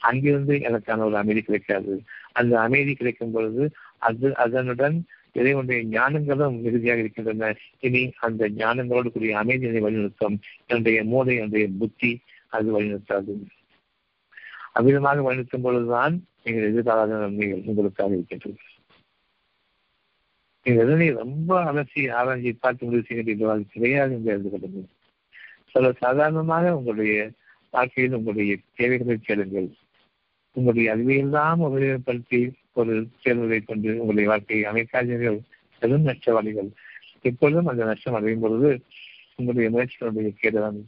S2: அங்கிருந்து எனக்கான ஒரு அமைதி கிடைக்காது. அந்த அமைதி கிடைக்கும் பொழுது அது அதனுடன் இறைவனுடைய ஞானங்களும் மிகுதியாக இருக்கின்றன. இனி அந்த ஞானங்களோடு கூடிய அமைதியினை வழிநிறுத்தும் என்னுடைய மூளை என்னுடைய புத்தி அது வழிநிறுத்தாது அவ்விதமாக வழிநிறுத்தும் பொழுதுதான் நீங்கள் எதிர்பாராத நன்மைகள் உங்களுக்காக இருக்கின்றது. நீங்கள் எதனை ரொம்ப அலசி ஆராய்ச்சி பார்த்து முடிவு செய்கின்ற கிடையாது என்று எழுந்து கொள்ளுங்கள் சில சாதாரணமாக உங்களுடைய வாழ்க்கையில் உங்களுடைய தேவைகளை கேளுங்கள் உங்களுடைய அறிவையெல்லாம் உபயோகப்படுத்தி ஒரு தேர்தலை கொண்டு உங்களுடைய வாழ்க்கையை அமைக்காதீர்கள். பெரும் நஷ்டவாளிகள். எப்பொழுதும் அந்த நஷ்டம் அடையும் பொழுது உங்களுடைய முயற்சிகளுடைய கேடுதான்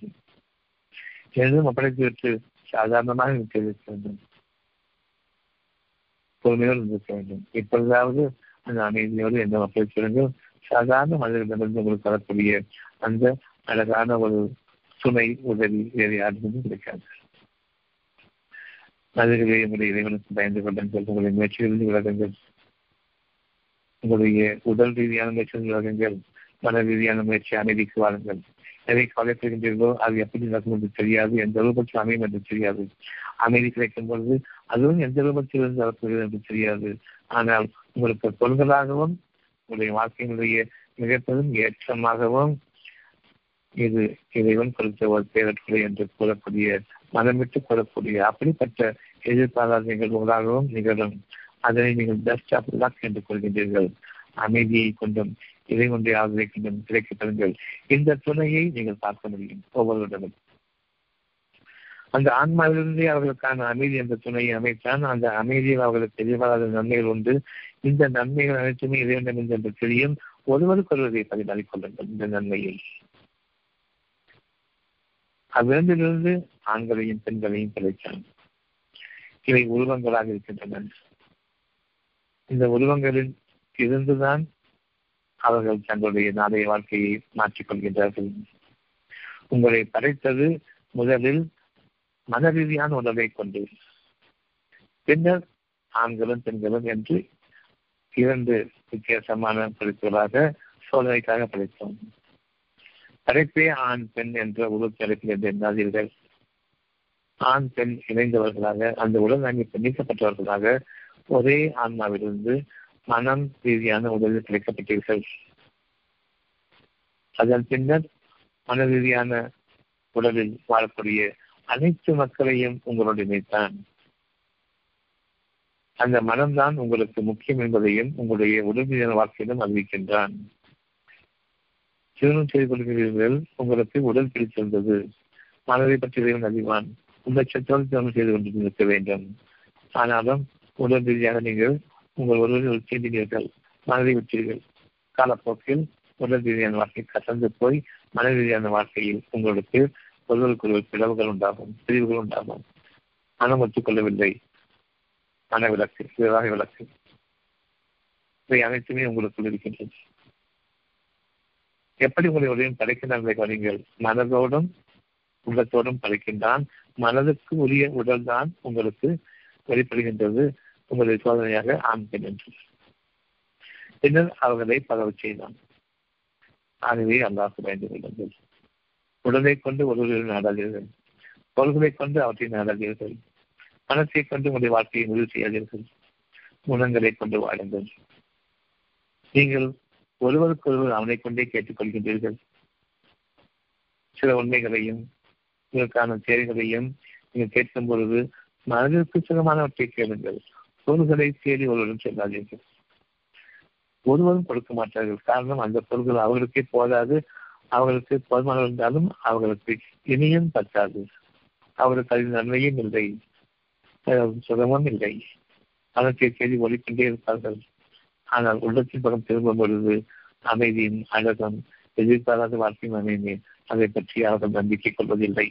S2: எதுவும் ஒப்படைத்துவிட்டு சாதாரணமாக நிற்க வேண்டும். பொறுமையோடு இருந்திருக்க வேண்டும். இப்பொழுதாவது அந்த அமைதியோடு எந்த மக்களுக்கு சாதாரண மனிதர்களிடமிருந்து உங்களுக்கு வரக்கூடிய அந்த அழகான ஒரு துணை உதவி வேறு யாருக்கும் கிடைக்காது. மனிதர்களே உங்களுடைய இறைவனுக்கு பயந்து கொள்ளுங்கள். உங்களுடைய முயற்சியிலிருந்து விலகுங்கள். உங்களுடைய உடல் ரீதியான முயற்சிகள் விலகுங்கள். மன ரீதியான முயற்சி அமைதிக்கு வாருங்கள் எதை கவலைப்படுகின்றீர்களோ அது எப்படி நடக்கும் என்று தெரியாது எந்த ரூபத்தில் அமையும் என்று தெரியாது. அமைதி கிடைக்கும் பொழுது அதுவும் எந்த ரூபத்தில் இருந்து வரப்படுகிறது என்று தெரியாது. ஆனால் உங்களுக்கு பொருள்களாகவும் உங்களுடைய வாழ்க்கையினுடைய மிகப்பெரும் ஏற்றமாகவும் இது இறைவன் கொடுத்த ஒரு பேரற்கொலை என்று கூறக்கூடிய மனம் கூறக்கூடிய அப்படிப்பட்ட எதிர்பாராத நிகழ்வுகளாகவும் நிகழும். அதனை நீங்கள் பெஸ்ட் ஆஃப் லக் என்று கொள்கின்றீர்கள். அமைதியை கொண்டும் இறைவனுடைய ஆதரவை திரைக்கு பெறுங்கள் இந்த துணையை நீங்கள் பார்க்க முடியும். ஒவ்வொருடனும் அந்த ஆன்மாவிலிருந்தே அவர்களுக்கான அமைதி என்ற துணையை அமைத்தான். அந்த அமைதியில் அவர்களுக்கு எதிர்பாராத நன்மைகள் உண்டு. இந்த நன்மைகள் அனைத்துமே இறைவனிடம் என்று தெரியும். ஒருவருக்கொருவரை பரிமாறிக் கொள்ளுங்கள். இந்த நன்மையை அவ்விரண்டிலிருந்து ஆண்களையும் பெண்களையும் கிடைத்தான் இவை உருவங்களாக இருக்கின்றன. இந்த உருவங்களில் இருந்துதான் அவர்கள் தங்களுடைய நாளைய வாழ்க்கையை மாற்றிக் கொள்கின்றார்கள். உங்களை படைத்தது முதலில் மன ரீதியான உணர்வை கொண்டு பின்னர் ஆண்களும் பெண்களும் என்று இரண்டு வித்தியாசமான படைப்புகளாக சோதனைக்காக படைத்தோம். படைப்பே ஆண் பெண் என்ற உலக தலைப்பில் எண்ணாதீர்கள். ஆண் பெண் இணைந்தவர்களாக அந்த உடல் அமைப்பு நீக்கப்பட்டவர்களாக ஒரே ஆன்மாவிலிருந்து மனம் ரீதியான உடலில் கிடைக்கப்பட்டீர்கள் அதன் பின்னர் மன ரீதியான உடலில் வாழக்கூடிய அனைத்து மக்களையும் உங்களோடு இணைத்தான் அந்த மனம்தான் உங்களுக்கு முக்கியம் என்பதையும் உங்களுடைய உடல் ரீதியான வாழ்க்கையிலும் அறிவிக்கின்றான் திருமணம் செய்து கொள்கிறீர்கள் உங்களுக்கு உடல் பிடித்திருந்தது மனதை பற்றி இறைவன் அறிவான் சத்தோடு திருமணம் செய்து கொண்டிருக்க வேண்டும் ஆனாலும் உடல் ரீதியாக நீங்கள் உங்கள் ஒருவரில் செய்தீர்கள் மனதை விட்டீர்கள் காலப்போக்கில் உடல் ரீதியான வாழ்க்கை கசந்து போய் மன ரீதியான வாழ்க்கையில் உங்களுக்கு ஒருவருக்கொருவர் பிளவுகள் உண்டாகும் பிரிவுகள் உண்டாகும். மனம் ஒத்துக்கொள்ளவில்லை. மன விளக்கு விவகார விளக்கு. இவை அனைத்துமே உங்களுக்குள் இருக்கின்றது எப்படி உங்களை உதவியும் படைக்கின்றான் கவனிங்கள் மனதோடும் உள்ளத்தோடும் படைக்கின்றான். மனதுக்கு உரிய உடல்தான் உங்களுக்கு வெளிப்படுகின்றது. உங்களை சோதனையாக ஆண் என்று பின்னர் அவர்களை பரவ செய்தான் ஆகவே அல்லாஹ் பயந்து கொள்ளுங்கள் உடலை கொண்டு ஒருவர்கள் நாடாதீர்கள். பொருள்களை கொண்டு அவற்றை நாடாதீர்கள். மனத்தை கொண்டு உங்களுடைய வாழ்க்கையை முடிவு செய்யாதீர்கள். குணங்களை கொண்டு வாழுங்கள். நீங்கள் ஒருவருக்கொருவர் அவனை கொண்டே கேட்டுக்கொள்கின்றீர்கள். சில உண்மைகளையும் இதற்கான தேவைகளையும் நீங்கள் கேட்கும் பொழுது மனதிற்கு சுகமானவற்றை கேளுங்கள். பொருள்களை தேடி ஒருவரும் செல்லாதீர்கள் ஒருவரும் கொடுக்க மாட்டார்கள். காரணம் அந்த பொருள்கள் அவர்களுக்கே போதாது. அவர்களுக்கு போதுமான இருந்தாலும் அவர்களுக்கு இனியும் பற்றாது. அவர்களுக்கு அதில் நன்மையும் இல்லை. சுகமும் இல்லை. அதற்கு செய்தி ஒழிக்கொண்டே இருப்பார்கள். ஆனால் உள்ளத்தின் பக்கம் திரும்பும் பொழுது அமைதியின் அழகம் எதிர்பாராத வாழ்க்கையும் அமைந்தேன் அதை பற்றி அவர்கள் நம்பிக்கை கொள்வதில்லை.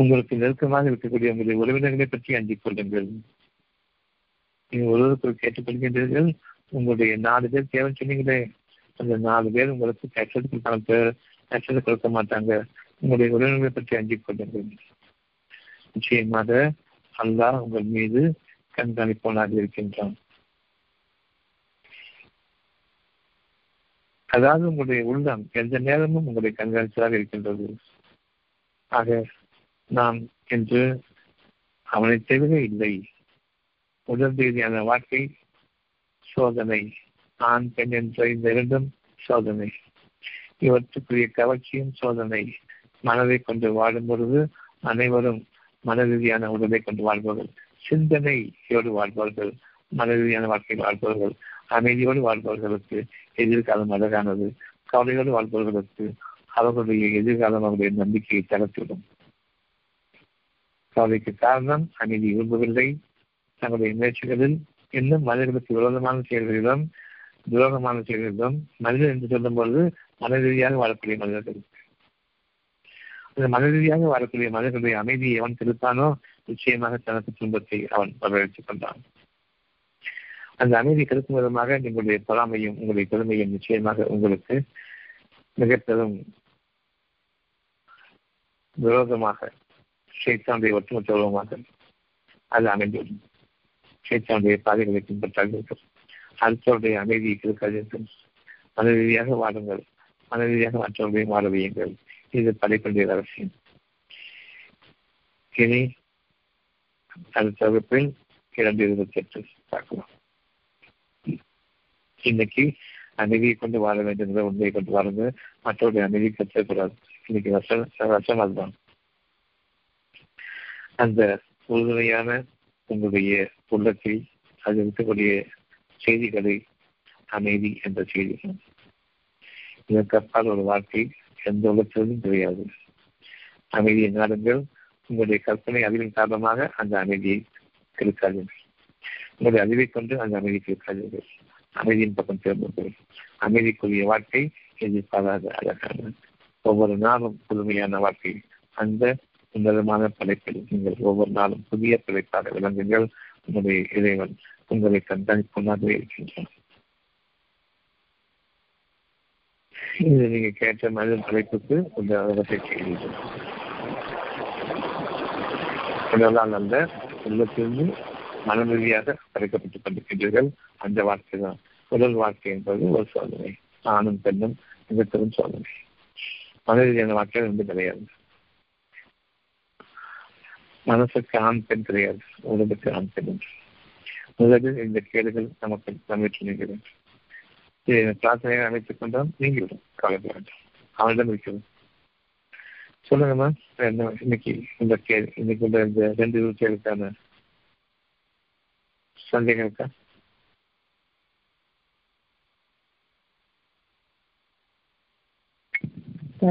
S2: உங்களுக்கு நெருக்கமாக இருக்கக்கூடிய உங்களுடைய உறவினர்களை பற்றி அஞ்சிக் கொள்ளுங்கள். நீங்க ஒருவருக்கு கேட்டுக்கொள்கின்றீர்கள் உங்களுடைய நாலு பேர் தேவைன்னு சொன்னீங்களே. அந்த நாலு பேர் உங்களுக்கு கஷ்டத்துக்கு பேர் கஷ்டத்தை கொடுக்க மாட்டாங்க. உங்களுடைய உறவினர்களை பற்றி அஞ்சிக் கொள்ளுங்கள். நிச்சயமாக அல்லாஹ் உங்கள் மீது கண்காணிப்பவனாக இருக்கின்றான். அதாவது உங்களுடைய உள்ளம் எந்த நேரமும் உங்களுடைய கண்காணிச்சதாக இருக்கின்றது. ஆக நாம் என்று அவனை தவிர இல்லை. உடல் ரீதியான வாழ்க்கை சோதனை. ஆண் பெண் என்ற இந்த இரண்டும் சோதனை. இவற்றுக்குரிய கவர்ச்சியும் சோதனை. மனதை கொண்டு வாழும் பொழுது அனைவரும் மன ரீதியான உடலை கொண்டு வாழ்பவர்கள். சிந்தனையோடு வாழ்பவர்கள். மன ரீதியான வாழ்பவர்கள். அமைதியோடு வாழ்பவர்களுக்கு எதிர்காலம் அழகானது. கவலையோடு வாழ்பவர்களுக்கு அவர்களுடைய எதிர்காலம் அவருடைய நம்பிக்கையை தளர்த்திவிடும். கவலைக்கு காரணம் அமைதி விரும்பவில்லை. தங்களுடைய முயற்சிகளில் இன்னும் மனிதர்களுக்கு விரோதமான செயல்களிலும் துரோகமான செயல்களிலும் மனிதன் என்று சொல்லும் பொழுது மன ரீதியாக வாழக்கூடிய மனிதர்கள். அந்த மன ரீதியாக வாழக்கூடிய மனிதர்களுடைய அமைதியை எவன் திருப்பானோ நிச்சயமாக தனக்கு துன்பத்தை அவன் வரவேற்றுக் கொண்டான். அந்த அமைதி கெடுக்கும் விதமாக உங்களுடைய பொறாமையும் உங்களுடைய பெருமையும் நிச்சயமாக உங்களுக்கு மிக பெரும் விரோதமாக ஷேத்தானுடைய ஒட்டுமொத்த உருவமாக அது அமைந்துள்ளது ஷேத்தானுடைய பாதைகளை பின்பற்றாதீர்கள் அடுத்தவருடைய அமைதியை கெடுக்காதீர்கள் மன ரீதியாக வாடுங்கள் மன ரீதியாக மற்றவர்களையும் வாழ வையுங்கள். இது படைக்கொண்டிய அவசியம் இனி அடுத்த வகுப்பில் இரண்டு இருபத்தி எட்டு பார்க்கலாம். இன்னைக்கு அமைதியை கொண்டு வாழ வேண்டுங்கிற உண்மையை கொண்டு வாழுங்க மற்றவருடைய அமைதியை கற்றுக்கூடாது இன்னைக்கு வருஷம் வருஷம் அதுதான். அந்த புதுமையான உங்களுடைய உள்ளத்தில் அது இருக்கக்கூடிய செய்திகளை அமைதி என்ற செய்திகள். இதற்கப்பால் ஒரு வாழ்க்கை எந்த உள்ளத்திலும் கிடையாது அமைதியை நாடுங்கள். உங்களுடைய கற்பனை அறிவின் காரணமாக அந்த அமைதியை கிடைக்காதீர்கள். உங்களுடைய அறிவை கொண்டு அந்த அமைதி கிடைக்காதீர்கள். அமைதியின் பக்கம் திரும்புங்கள். அமைதிக்குரிய வாழ்க்கை எதிர்பாராத அழகான. ஒவ்வொரு நாளும் புதுமையான வாழ்க்கை அந்த சுந்தரமான படைப்பில் நீங்கள் ஒவ்வொரு நாளும் புதிய படைப்பாக விளங்குங்கள். உங்களுடைய இறைவன் உங்களை கண்காணிப்புனாகவே இருக்கின்றான். இது நீங்க கேட்ட மனித தலைப்புக்கு இந்த விவசாய செய்தீர்கள் உடலால் அல்ல உள்ளத்திலிருந்து மன ரீதியாக படைக்கப்பட்டுக் கொண்டிருக்கின்றீர்கள். அந்த வாழ்க்கை தான். உடல் வாழ்க்கை என்பது ஒரு சோதனை. ஆணும் பெண்ணும் மிகப்பெரும் சோதனை. மன ரீதியான வாழ்க்கை வந்து கிடையாது மனசுக்கு ஆண் பெண் கிடையாது. உடலுக்கு ஆண் பெண் முதலில் இந்த கேடுகள் நமக்கு நம்மிட்டு நீங்கிறது பிரார்த்தனையை அமைத்துக் கொண்டால் நீங்கிவிடும். கவலைப்பட வேண்டும். அவனிடம் இருக்கிறது சொல்லுங்கம்மா இன்னைக்கு இந்த கேள்வி இன்னைக்கு உள்ள இந்த ரெண்டு கேளுக்கான சந்தேகம் இருக்கா?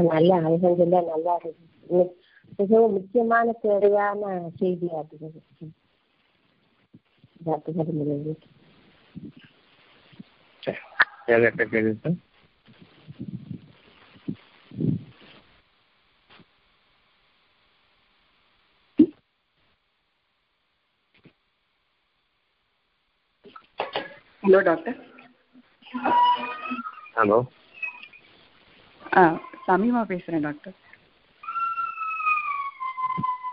S1: நல்லா அழகங்கள நல்லா இருக்கு மிகவும் முக்கியமான தேவையான செய்தியா இருக்குது டாக்டர் கருமலை
S2: வேற யார்கிட்ட கேள்வி இருக்கா?
S3: ஹலோ டாக்டர்
S2: ஹலோ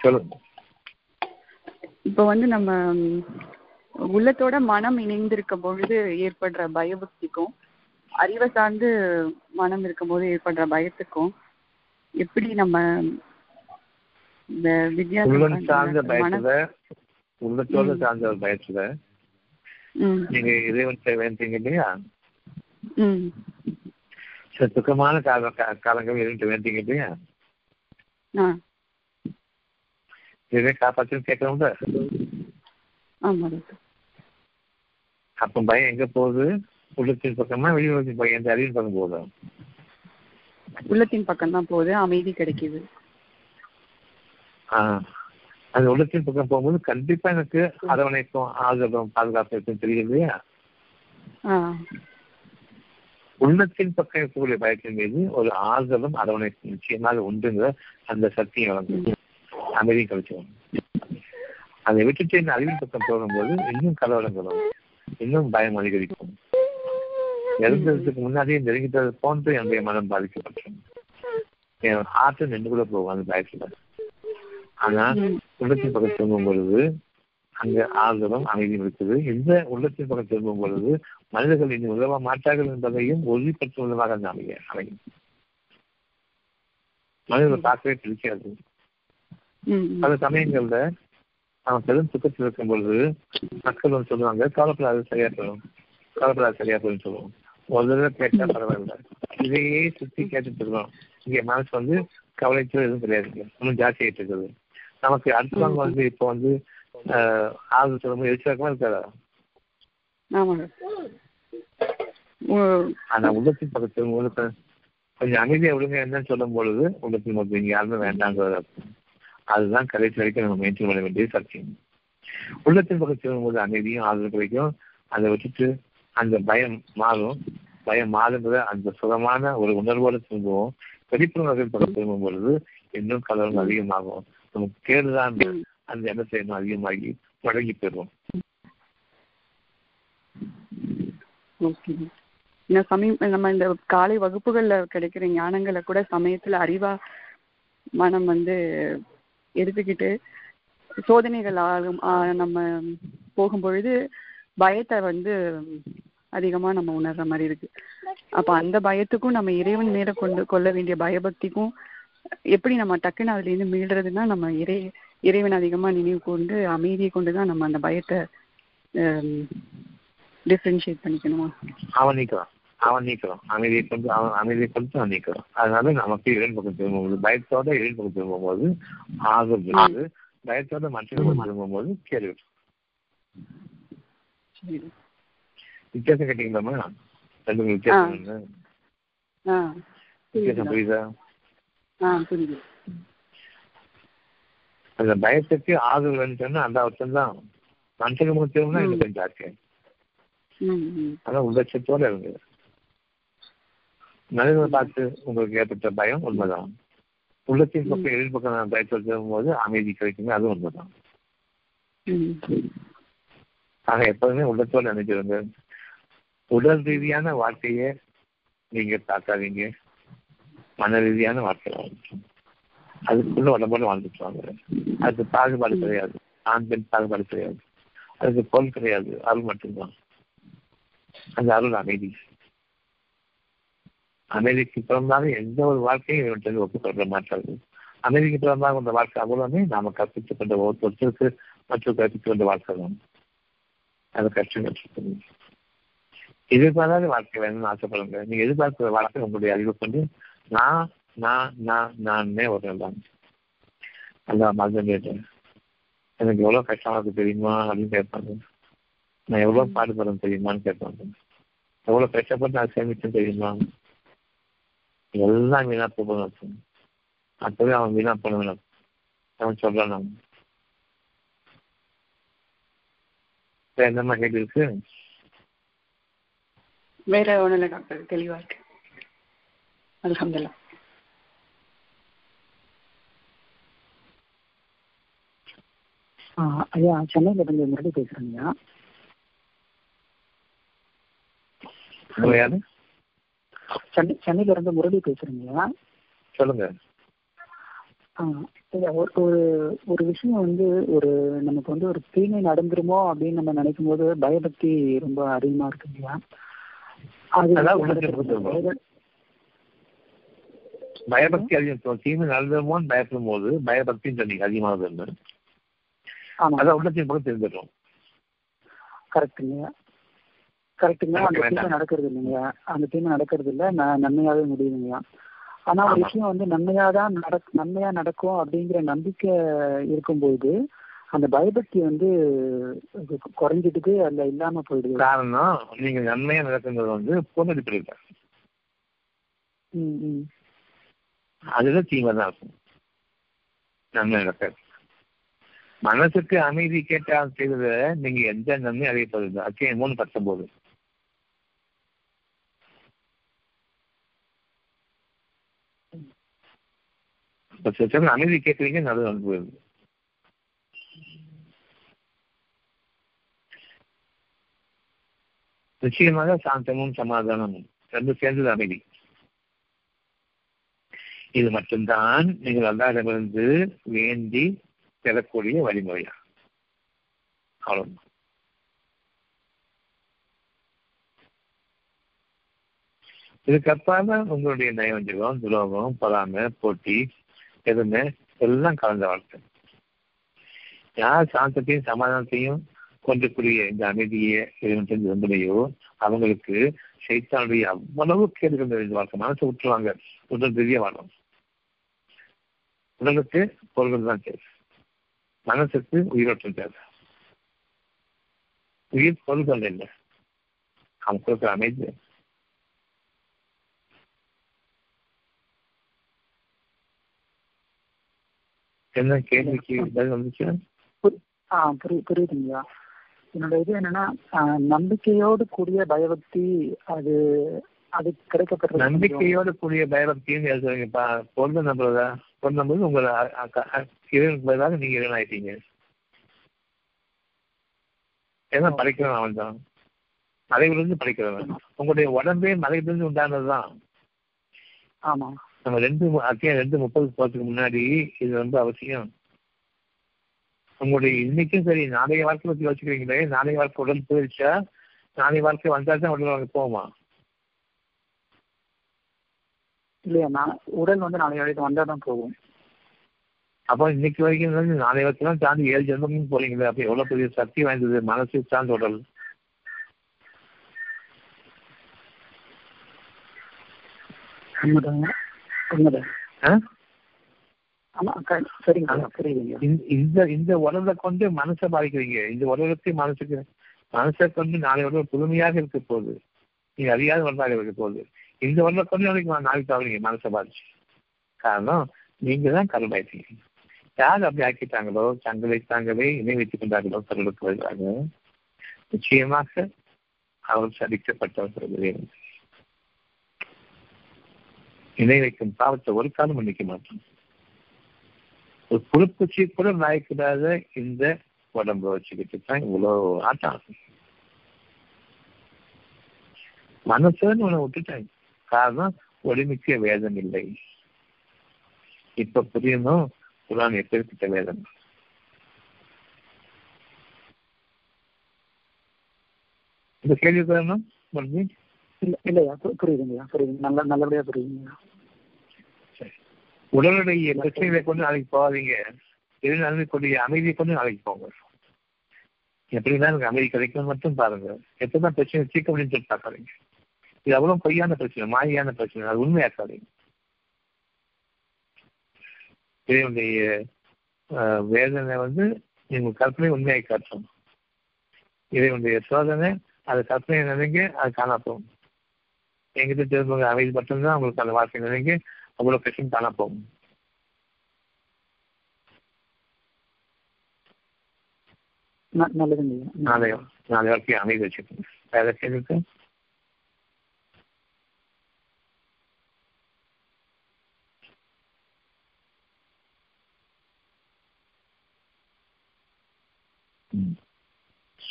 S2: சொல்லுங்க.
S3: இப்போ வந்து நம்ம உள்ளத்தோட மனம் இணைந்திருக்கும் பொழுது ஏற்படுற பயபக்திக்கும் அறிவை சார்ந்து மனம் இருக்கும்போது ஏற்படுற பயத்துக்கும் எப்படி நம்ம இந்த வித்தியாசம்
S2: சார்ந்த பயத்துல உள்ளத்தோட. சார்ந்த ஒரு பயத்துல நீங்க இறைவன் வேண்டீங்க இல்லையா? சில துக்கமான கால காலங்கள் இறைவன் வேண்டீங்க இல்லையா?
S3: ஆ
S2: இதை காப்பாற்றுன்னு கேட்கணும்ல அப்ப பயம் எங்க போகுது? உள்ளத்தின் பக்கமா வெளியுலகத்தின் பயம் எந்த அறிவின் பக்கம் போகுதா?
S3: உள்ளத்தின் பக்கம் தான் போகுது. அமைதி கிடைக்குது.
S2: அந்த உள்ளத்தின் பக்கம் போகும்போது கண்டிப்பா எனக்கு அரவணைக்கும் ஆதரவும் பாதுகாப்பு இருக்கும் தெரியும் இல்லையா? உள்ளத்தின் பக்கம் இருக்கக்கூடிய பயத்தின் மீது ஒரு ஆதரவும் அரவணைக்கும் நிச்சயமாக உண்டுங்கிற அந்த சக்தியை வழங்கும் அமைதி கழிச்சு அதை விட்டுட்டு இந்த அறிவின் பக்கம் போகும்போது இன்னும் கலவரங்களும் இன்னும் பயம் அதிகரிக்கும். இறந்ததுக்கு முன்னாடியே நெருங்கிட்டது போன்று என்னுடைய மனம் பாதிக்கப்பட்டது என் ஹார்ட் நின்று கூட போகும் அந்த பயத்துல ஆனா உள்ளத்தின் பக்கம் திரும்பும் பொழுது அங்க ஆறுதலும் அமைதியும் இருக்குது. இந்த உள்ளத்தின் பக்கம் திரும்பும் பொழுது மனிதர்கள் இனி உதவ மாட்டார்கள் என்பதையும் உறுதிப்படுத்தும் விதமாக அந்த அமைய அமையும். மனிதர்கள் பார்க்கவே பிடிக்காது. பல சமயங்கள்ல அவன் பெரும் துக்கத்தில் இருக்கும் பொழுது மக்கள் வந்து சொல்லுவாங்க கவலைப்படாது சரியா போயிடும். கவலைப்படாது சரியா போயிடும் சொல்லுவோம். ஒரு தடவை கேட்டா பரவாயில்ல. இதையே சுத்தி கேட்டுட்டு இருக்கோம் இங்க மனசு வந்து கவலைச்சோ எதுவும் கிடையாது. இன்னும் ஜாஸ்தி ஆயிட்டு இருக்குது. நமக்கு அடுத்தவங்க வந்து இப்போ வந்து ஆஹ், ஆறுதல் சொல்லும்போது எரிச்சலாக்கமா இருக்காதா? ஆனா உள்ளத்தின் பக்கத்தில் உங்களுக்கு கொஞ்சம் அமைதியா விடுங்க என்னன்னு சொல்லும் பொழுது உள்ளத்தின் நீங்க யாருமே வேண்டாங்கிறது. அதுதான் கடைசி வரைக்கும் நம்ம மெயின்டைன் பண்ண வேண்டிய சத்தியம். உள்ளத்தின் பக்கம் திரும்பும்போது அமைதியும் ஆதரவு கிடைக்கும். அதை விட்டுட்டு அந்த பயம் மாறும். பயம் மாறுங்கிற அந்த சுகமான ஒரு உணர்வோடு திரும்புவோம். வெளிப்புணர்வின் பக்கம் திரும்பும் பொழுது இன்னும் கலவரம் அதிகமாகும். நமக்கு கேடுதான் அந்த எண்ண இன்னும் அதிகமாகி முடங்கி பெறுவோம்
S3: ஓகே. நம்ம இந்த காலை வகுப்புகள்ல கிடைக்கிற ஞானங்களை கூட சமயத்துல அறிவா மனம் வந்து எடுத்துக்கிட்டு சோதனைகள் ஆகும் நம்ம போகும்பொழுது பயத்தை வந்து அதிகமா நம்ம உணர்ற மாதிரி இருக்கு. அப்ப அந்த பயத்துக்கும் நம்ம இறைவன் மேல கொண்டு கொள்ள வேண்டிய பயபக்திக்கும் எப்படி நம்ம டக்குன்னு அதுல இருந்து மீள்றதுன்னா நம்ம இறை இறைவன் அதிகமா நினைவு கொண்டு அமைதியை கொண்டுதான் நம்ம அந்த பயத்தை டிஃப்ரென்ஷியேட் பண்ணிக்கணுமா?
S2: அவனிக்கலாம். அவன் நீக்கிறான் அமைதியை கொண்டு அவன் அமைதியை கொண்டு அவன் நீக்கிறான் அதனால நமக்கு இறைவன் பக்கம் திரும்பும்போது பயத்தோட இறைவன் பக்கம் திரும்பும்போது ஆறுதல் இருக்குது பயத்தோட மற்றவர்கள் பக்கம் திரும்பும்போது கேள்வி வித்தியாசம் கேட்டீங்களாமா ரெண்டு வித்தியாசம் வித்தியாசம். புரியுதா? அந்த பயத்துக்கு வேணும்னு சொன்னா அந்த அர்த்தம் தான். மனுஷங்க பக்கம் திரும்பினா இன்னும் கொஞ்சம் ஜாஸ்தியா
S3: ம் ம்.
S2: அதான் உள்ளட்சத்தோட இருங்க மனிதனை பார்த்து உங்களுக்கு ஏற்பட்ட பயம் உண்மைதான். உள்ளத்தின் பக்கம் எதிர் பக்கம் நான் பயத்தோடு திரும்பும்போது அமைதி கிடைக்குங்க அதுவும் உண்மைதான். ஆக எப்போதுமே உள்ளத்தோடு நினைச்சிருங்க. உடல் ரீதியான வாழ்க்கையை நீங்க பார்க்காதீங்க மன ரீதியான வாழ்க்கை வாழ்க்கை. அதுக்குள்ள உடம்போட வாழ்ந்துட்டு வாங்க. அதுக்கு பாகுபாடு கிடையாது. ஆண் பெண் பாகுபாடு கிடையாது. அதுக்கு பொருள் கிடையாது. அருள் மட்டும்தான். அந்த அருள் அமைதி. அமைதிக்கு பிறந்தாலும் எந்த ஒரு வாழ்க்கையும் இவற்றில் ஒப்புக்கொள்ள மாட்டார்கள். அமைதிக்கு பிறந்தாலும் கொண்ட வாழ்க்கை அவ்வளவுமே நாம கற்பித்துக் கொண்ட ஒருத்தருக்கு மற்றும் கற்பித்துக் கொண்ட வாழ்க்கை தான். அது கஷ்டம் கற்றுக்கணும் எதிர்பாராத வாழ்க்கை வேணும்னு ஆசைப்படுங்க. நீங்க எதிர்பார்க்கிற வாழ்க்கை உங்களுடைய அறிவு கொண்டு நான் நான் நான் நானே ஒரு தான். அந்த மறந்து கேட்டேன். எனக்கு எவ்வளவு கஷ்டமா இருக்கு தெரியுமா? அப்படின்னு கேட்பாங்க. நான் எவ்வளவு பாடுபடுறேன் தெரியுமான்னு கேட்பாங்க. எவ்வளவு கஷ்டப்பட்டு நான் சேமிச்சேன் தெரியுமா? எல்லாம் வீணா போகணும் அப்பவே அவன் வீணா போனவன் அவன் சொல்றான் நான் வேற என்னமா கேள்வி இருக்கு?
S3: வேற ஒண்ணும் இல்லை டாக்டர். தெளிவா இருக்கு. அல்ஹம்துலில்லாஹ்
S4: ஆ, ஐயா சென்னையில இருந்து முரளி பேசுறேங்க சென்னை சென்னையில இருந்து முரளி பேசுறேங்க
S2: சொல்லுங்க.
S4: ஒரு ஒரு விஷயம் வந்து ஒரு நமக்கு வந்து ஒரு தீமை நடந்துருமோ அப்படின்னு நம்ம நினைக்கும் போது பயபக்தி ரொம்ப அதிகமா அது
S2: உள்ளத்தில் இருக்கிறது.
S4: பயப-
S2: பயபக்தி அதிகம். தீமை நடந்துமோன்னு பயப்படும் போது பயபக்தின்னு சொன்னீங்க அதிகமாகுது
S4: ஆமா.
S2: அதான் உள்ளத்தின் பக்கம் தெரிஞ்சிடும்
S4: கரெக்டுங்க கரெக்டுங்க அந்த தீமை. நடக்கிறது இல்லைங்க அந்த தீமை நடக்கிறது இல்ல நன்மையாவே முடியுதுங்க. ஆனா ஒரு. விஷயம் வந்து நன்மையாதான் நடக் நன்மையா நடக்கும் அப்படிங்கிற நம்பிக்கை இருக்கும்போது அந்த பயபக்தி வந்து கு- குறைஞ்சிடுது அல்ல இல்லாம போயிடுது.
S2: காரணம் நீங்க நன்மையா நடக்குங்கிறது வந்து
S4: ம்.
S2: அதுதான் தீமை தான் இருக்கும். நன்மை நடக்காது. மனசுக்கு அமைதி கேட்டால் செய்தத நீங்க எந்த நன்மை அறியப்படுது அச்சயம் மூணு பத்தொன்பது சில அமைதி கேட்குறீங்க நல்லது வந்து போயிருது நிச்சயமாக சாந்தமும் சமாதானமும் ரெண்டும் சேர்ந்தது அமைதி. இது மட்டும்தான் நீங்கள் அல்லாடமிருந்து வேண்டி பெறக்கூடிய வழிமுறையா? அவ்வளவு இதுக்கப்பால உங்களுடைய நயவஞ்சகம் துரோகம் பொறாமை போட்டி எதுவுமே எல்லாம் கலந்த வாழ்க்கை. யார் சாந்தத்தையும் சமாதானத்தையும் கொண்டக்கூடிய இந்த அமைதியை இறைவன் விரும்பலையோ அவங்களுக்கு சைத்தானுடைய அவ்வளவு கேள்விகள் நிறைந்த வாழ்க்கை. மனசை விட்டுருவாங்க. உடல் பெரிய வாழும் உடலுக்கு பொருள்கள் தான் தேவை. மனசுக்கு உயிரோட்டம் தேவை. உயிர் பொருள்கள் இல்லை. அவங்க கொடுக்குற அமைதி என்ன கேள்விக்கு பதில் வந்துச்சு
S4: ஆ புரியுதுங்களா என்னோட இது என்னன்னா நம்பிக்கையோடு கூடிய பயபக்தி அது அது கிடைக்கப்படுறது
S2: நம்பிக்கையோடு கூடிய பயபக்தின்னு எழுதுறீங்கப்பா பொருள் நம்புறதா? பொருள் நம்புறது உங்களை இறைவனுக்கு பதிலாக நீங்க இறைவன் ஆயிட்டீங்க. ஏன்னா படைக்கிறவன் அவன் தான். மலைவிலிருந்து படைக்கிறவன். உங்களுடைய உடம்பே மலைவிலிருந்து உண்டானதுதான்.
S4: ஆமா.
S2: நம்ம ரெண்டு அத்தியாயம் ரெண்டு முப்பது போறதுக்கு முன்னாடி இது ரொம்ப அவசியம். உங்களுடைய இன்னைக்கும் சரி நாளைய வாழ்க்கை பத்தி யோசிக்கிறீங்களே நாளைய வாழ்க்கை உடல் போயிடுச்சா நாளைய வாழ்க்கை வந்தா தான் உடல் வாழ்க்கை போகுமா?
S4: இல்லையா நான் உடல் வந்து நாளை வரைக்கும் வந்தா தான் போகும்.
S2: அப்போ இன்னைக்கு வரைக்கும் வந்து நாளை வரைக்கும் தான் தாண்டி ஏழு ஜென்மமும் போறீங்களே அப்ப எவ்வளவு பெரிய சக்தி வாய்ந்தது மனசு சார்ந்த உடல்.
S4: உண்மைதாங்க
S2: இந்த- இந்த இந்த உடலை கொண்டு மனசை பாதிக்கிறீங்க. இந்த உடலுக்கு மனசுக்கு மனசை கொண்டு நாளை உடல் புதுமையாக இருக்க போகுது. நீங்க அறியாத உடலாக இருக்க போகுது. இந்த உடலை கொண்டு நாளைக்கு நாளைக்கு தவறீங்க மனசை பாதிச்சு. காரணம் நீங்க தான் கருமாயிட்டீங்க. யார் அப்படி ஆக்கிட்டாங்களோ தங்களை தாங்களே இணை வைத்துக் கொண்டார்களோ கடலுக்கு வருகிறாங்க நிச்சயமாக அவர் சதிக்கப்பட்டவர்கள் இணை வைக்கும் பாவத்தை ஒரு காலம் மன்னிக்க மாட்டோம். ஒரு புழுப்பூச்சி கூட நாய்க்கிடாத இந்த உடம்பு வச்சுக்கிட்டு தான் இவ்வளவு ஆட்டம். மனசுன்னு உன்னை விட்டுட்டாங்க. காரணம் ஒளிமிக்க வேதம் இல்லை. இப்ப புரியணும் குரான் எப்பேற்பட்ட வேதம்? இந்த கேள்வி காரணம் மறுபடியும்
S4: இல்லை இல்லையா? புரியுதுங்கய்யா புரியுதுங்க நல்ல நல்லபடியா புரியுதுங்கய்யா.
S2: உடலுடைய பிரச்சனைகளை கொண்டு நாளைக்கு போகாதீங்க. எது அமைதியை கொண்டு நாளைக்கு போங்க. எப்படிதான் எனக்கு அமைதி கிடைக்கும் மட்டும் பாருங்க. எப்பதான் பிரச்சனை தீர்க்க முடியும்னு சொல்லி பார்க்காதீங்க. இது அவ்வளவு பொய்யான பிரச்சனை மாயான பிரச்சனை. அது உண்மையாக்காதீங்க. இதனுடைய வேதனை வந்து நீங்கள் கற்பனை உண்மையை காட்டும் இதனுடைய சோதனை அது கற்பனை நினைங்க அது காணப்படும் எங்கிட்ட திரும்ப அமைதி மட்டும்தான் உங்களுக்கு அந்த வார்த்தை நினைங்க அவ்வளவு பிரச்சனை காணா போகும்.
S4: ந- நல்லதுங்கய்யா
S2: நாளைய நாளை வரைக்கும் அமைதி வச்சுக்கோங்க. வேற.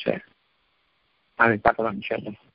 S2: சரி. நாளைக்கு பார்க்கலாம் அல்லாஹ்.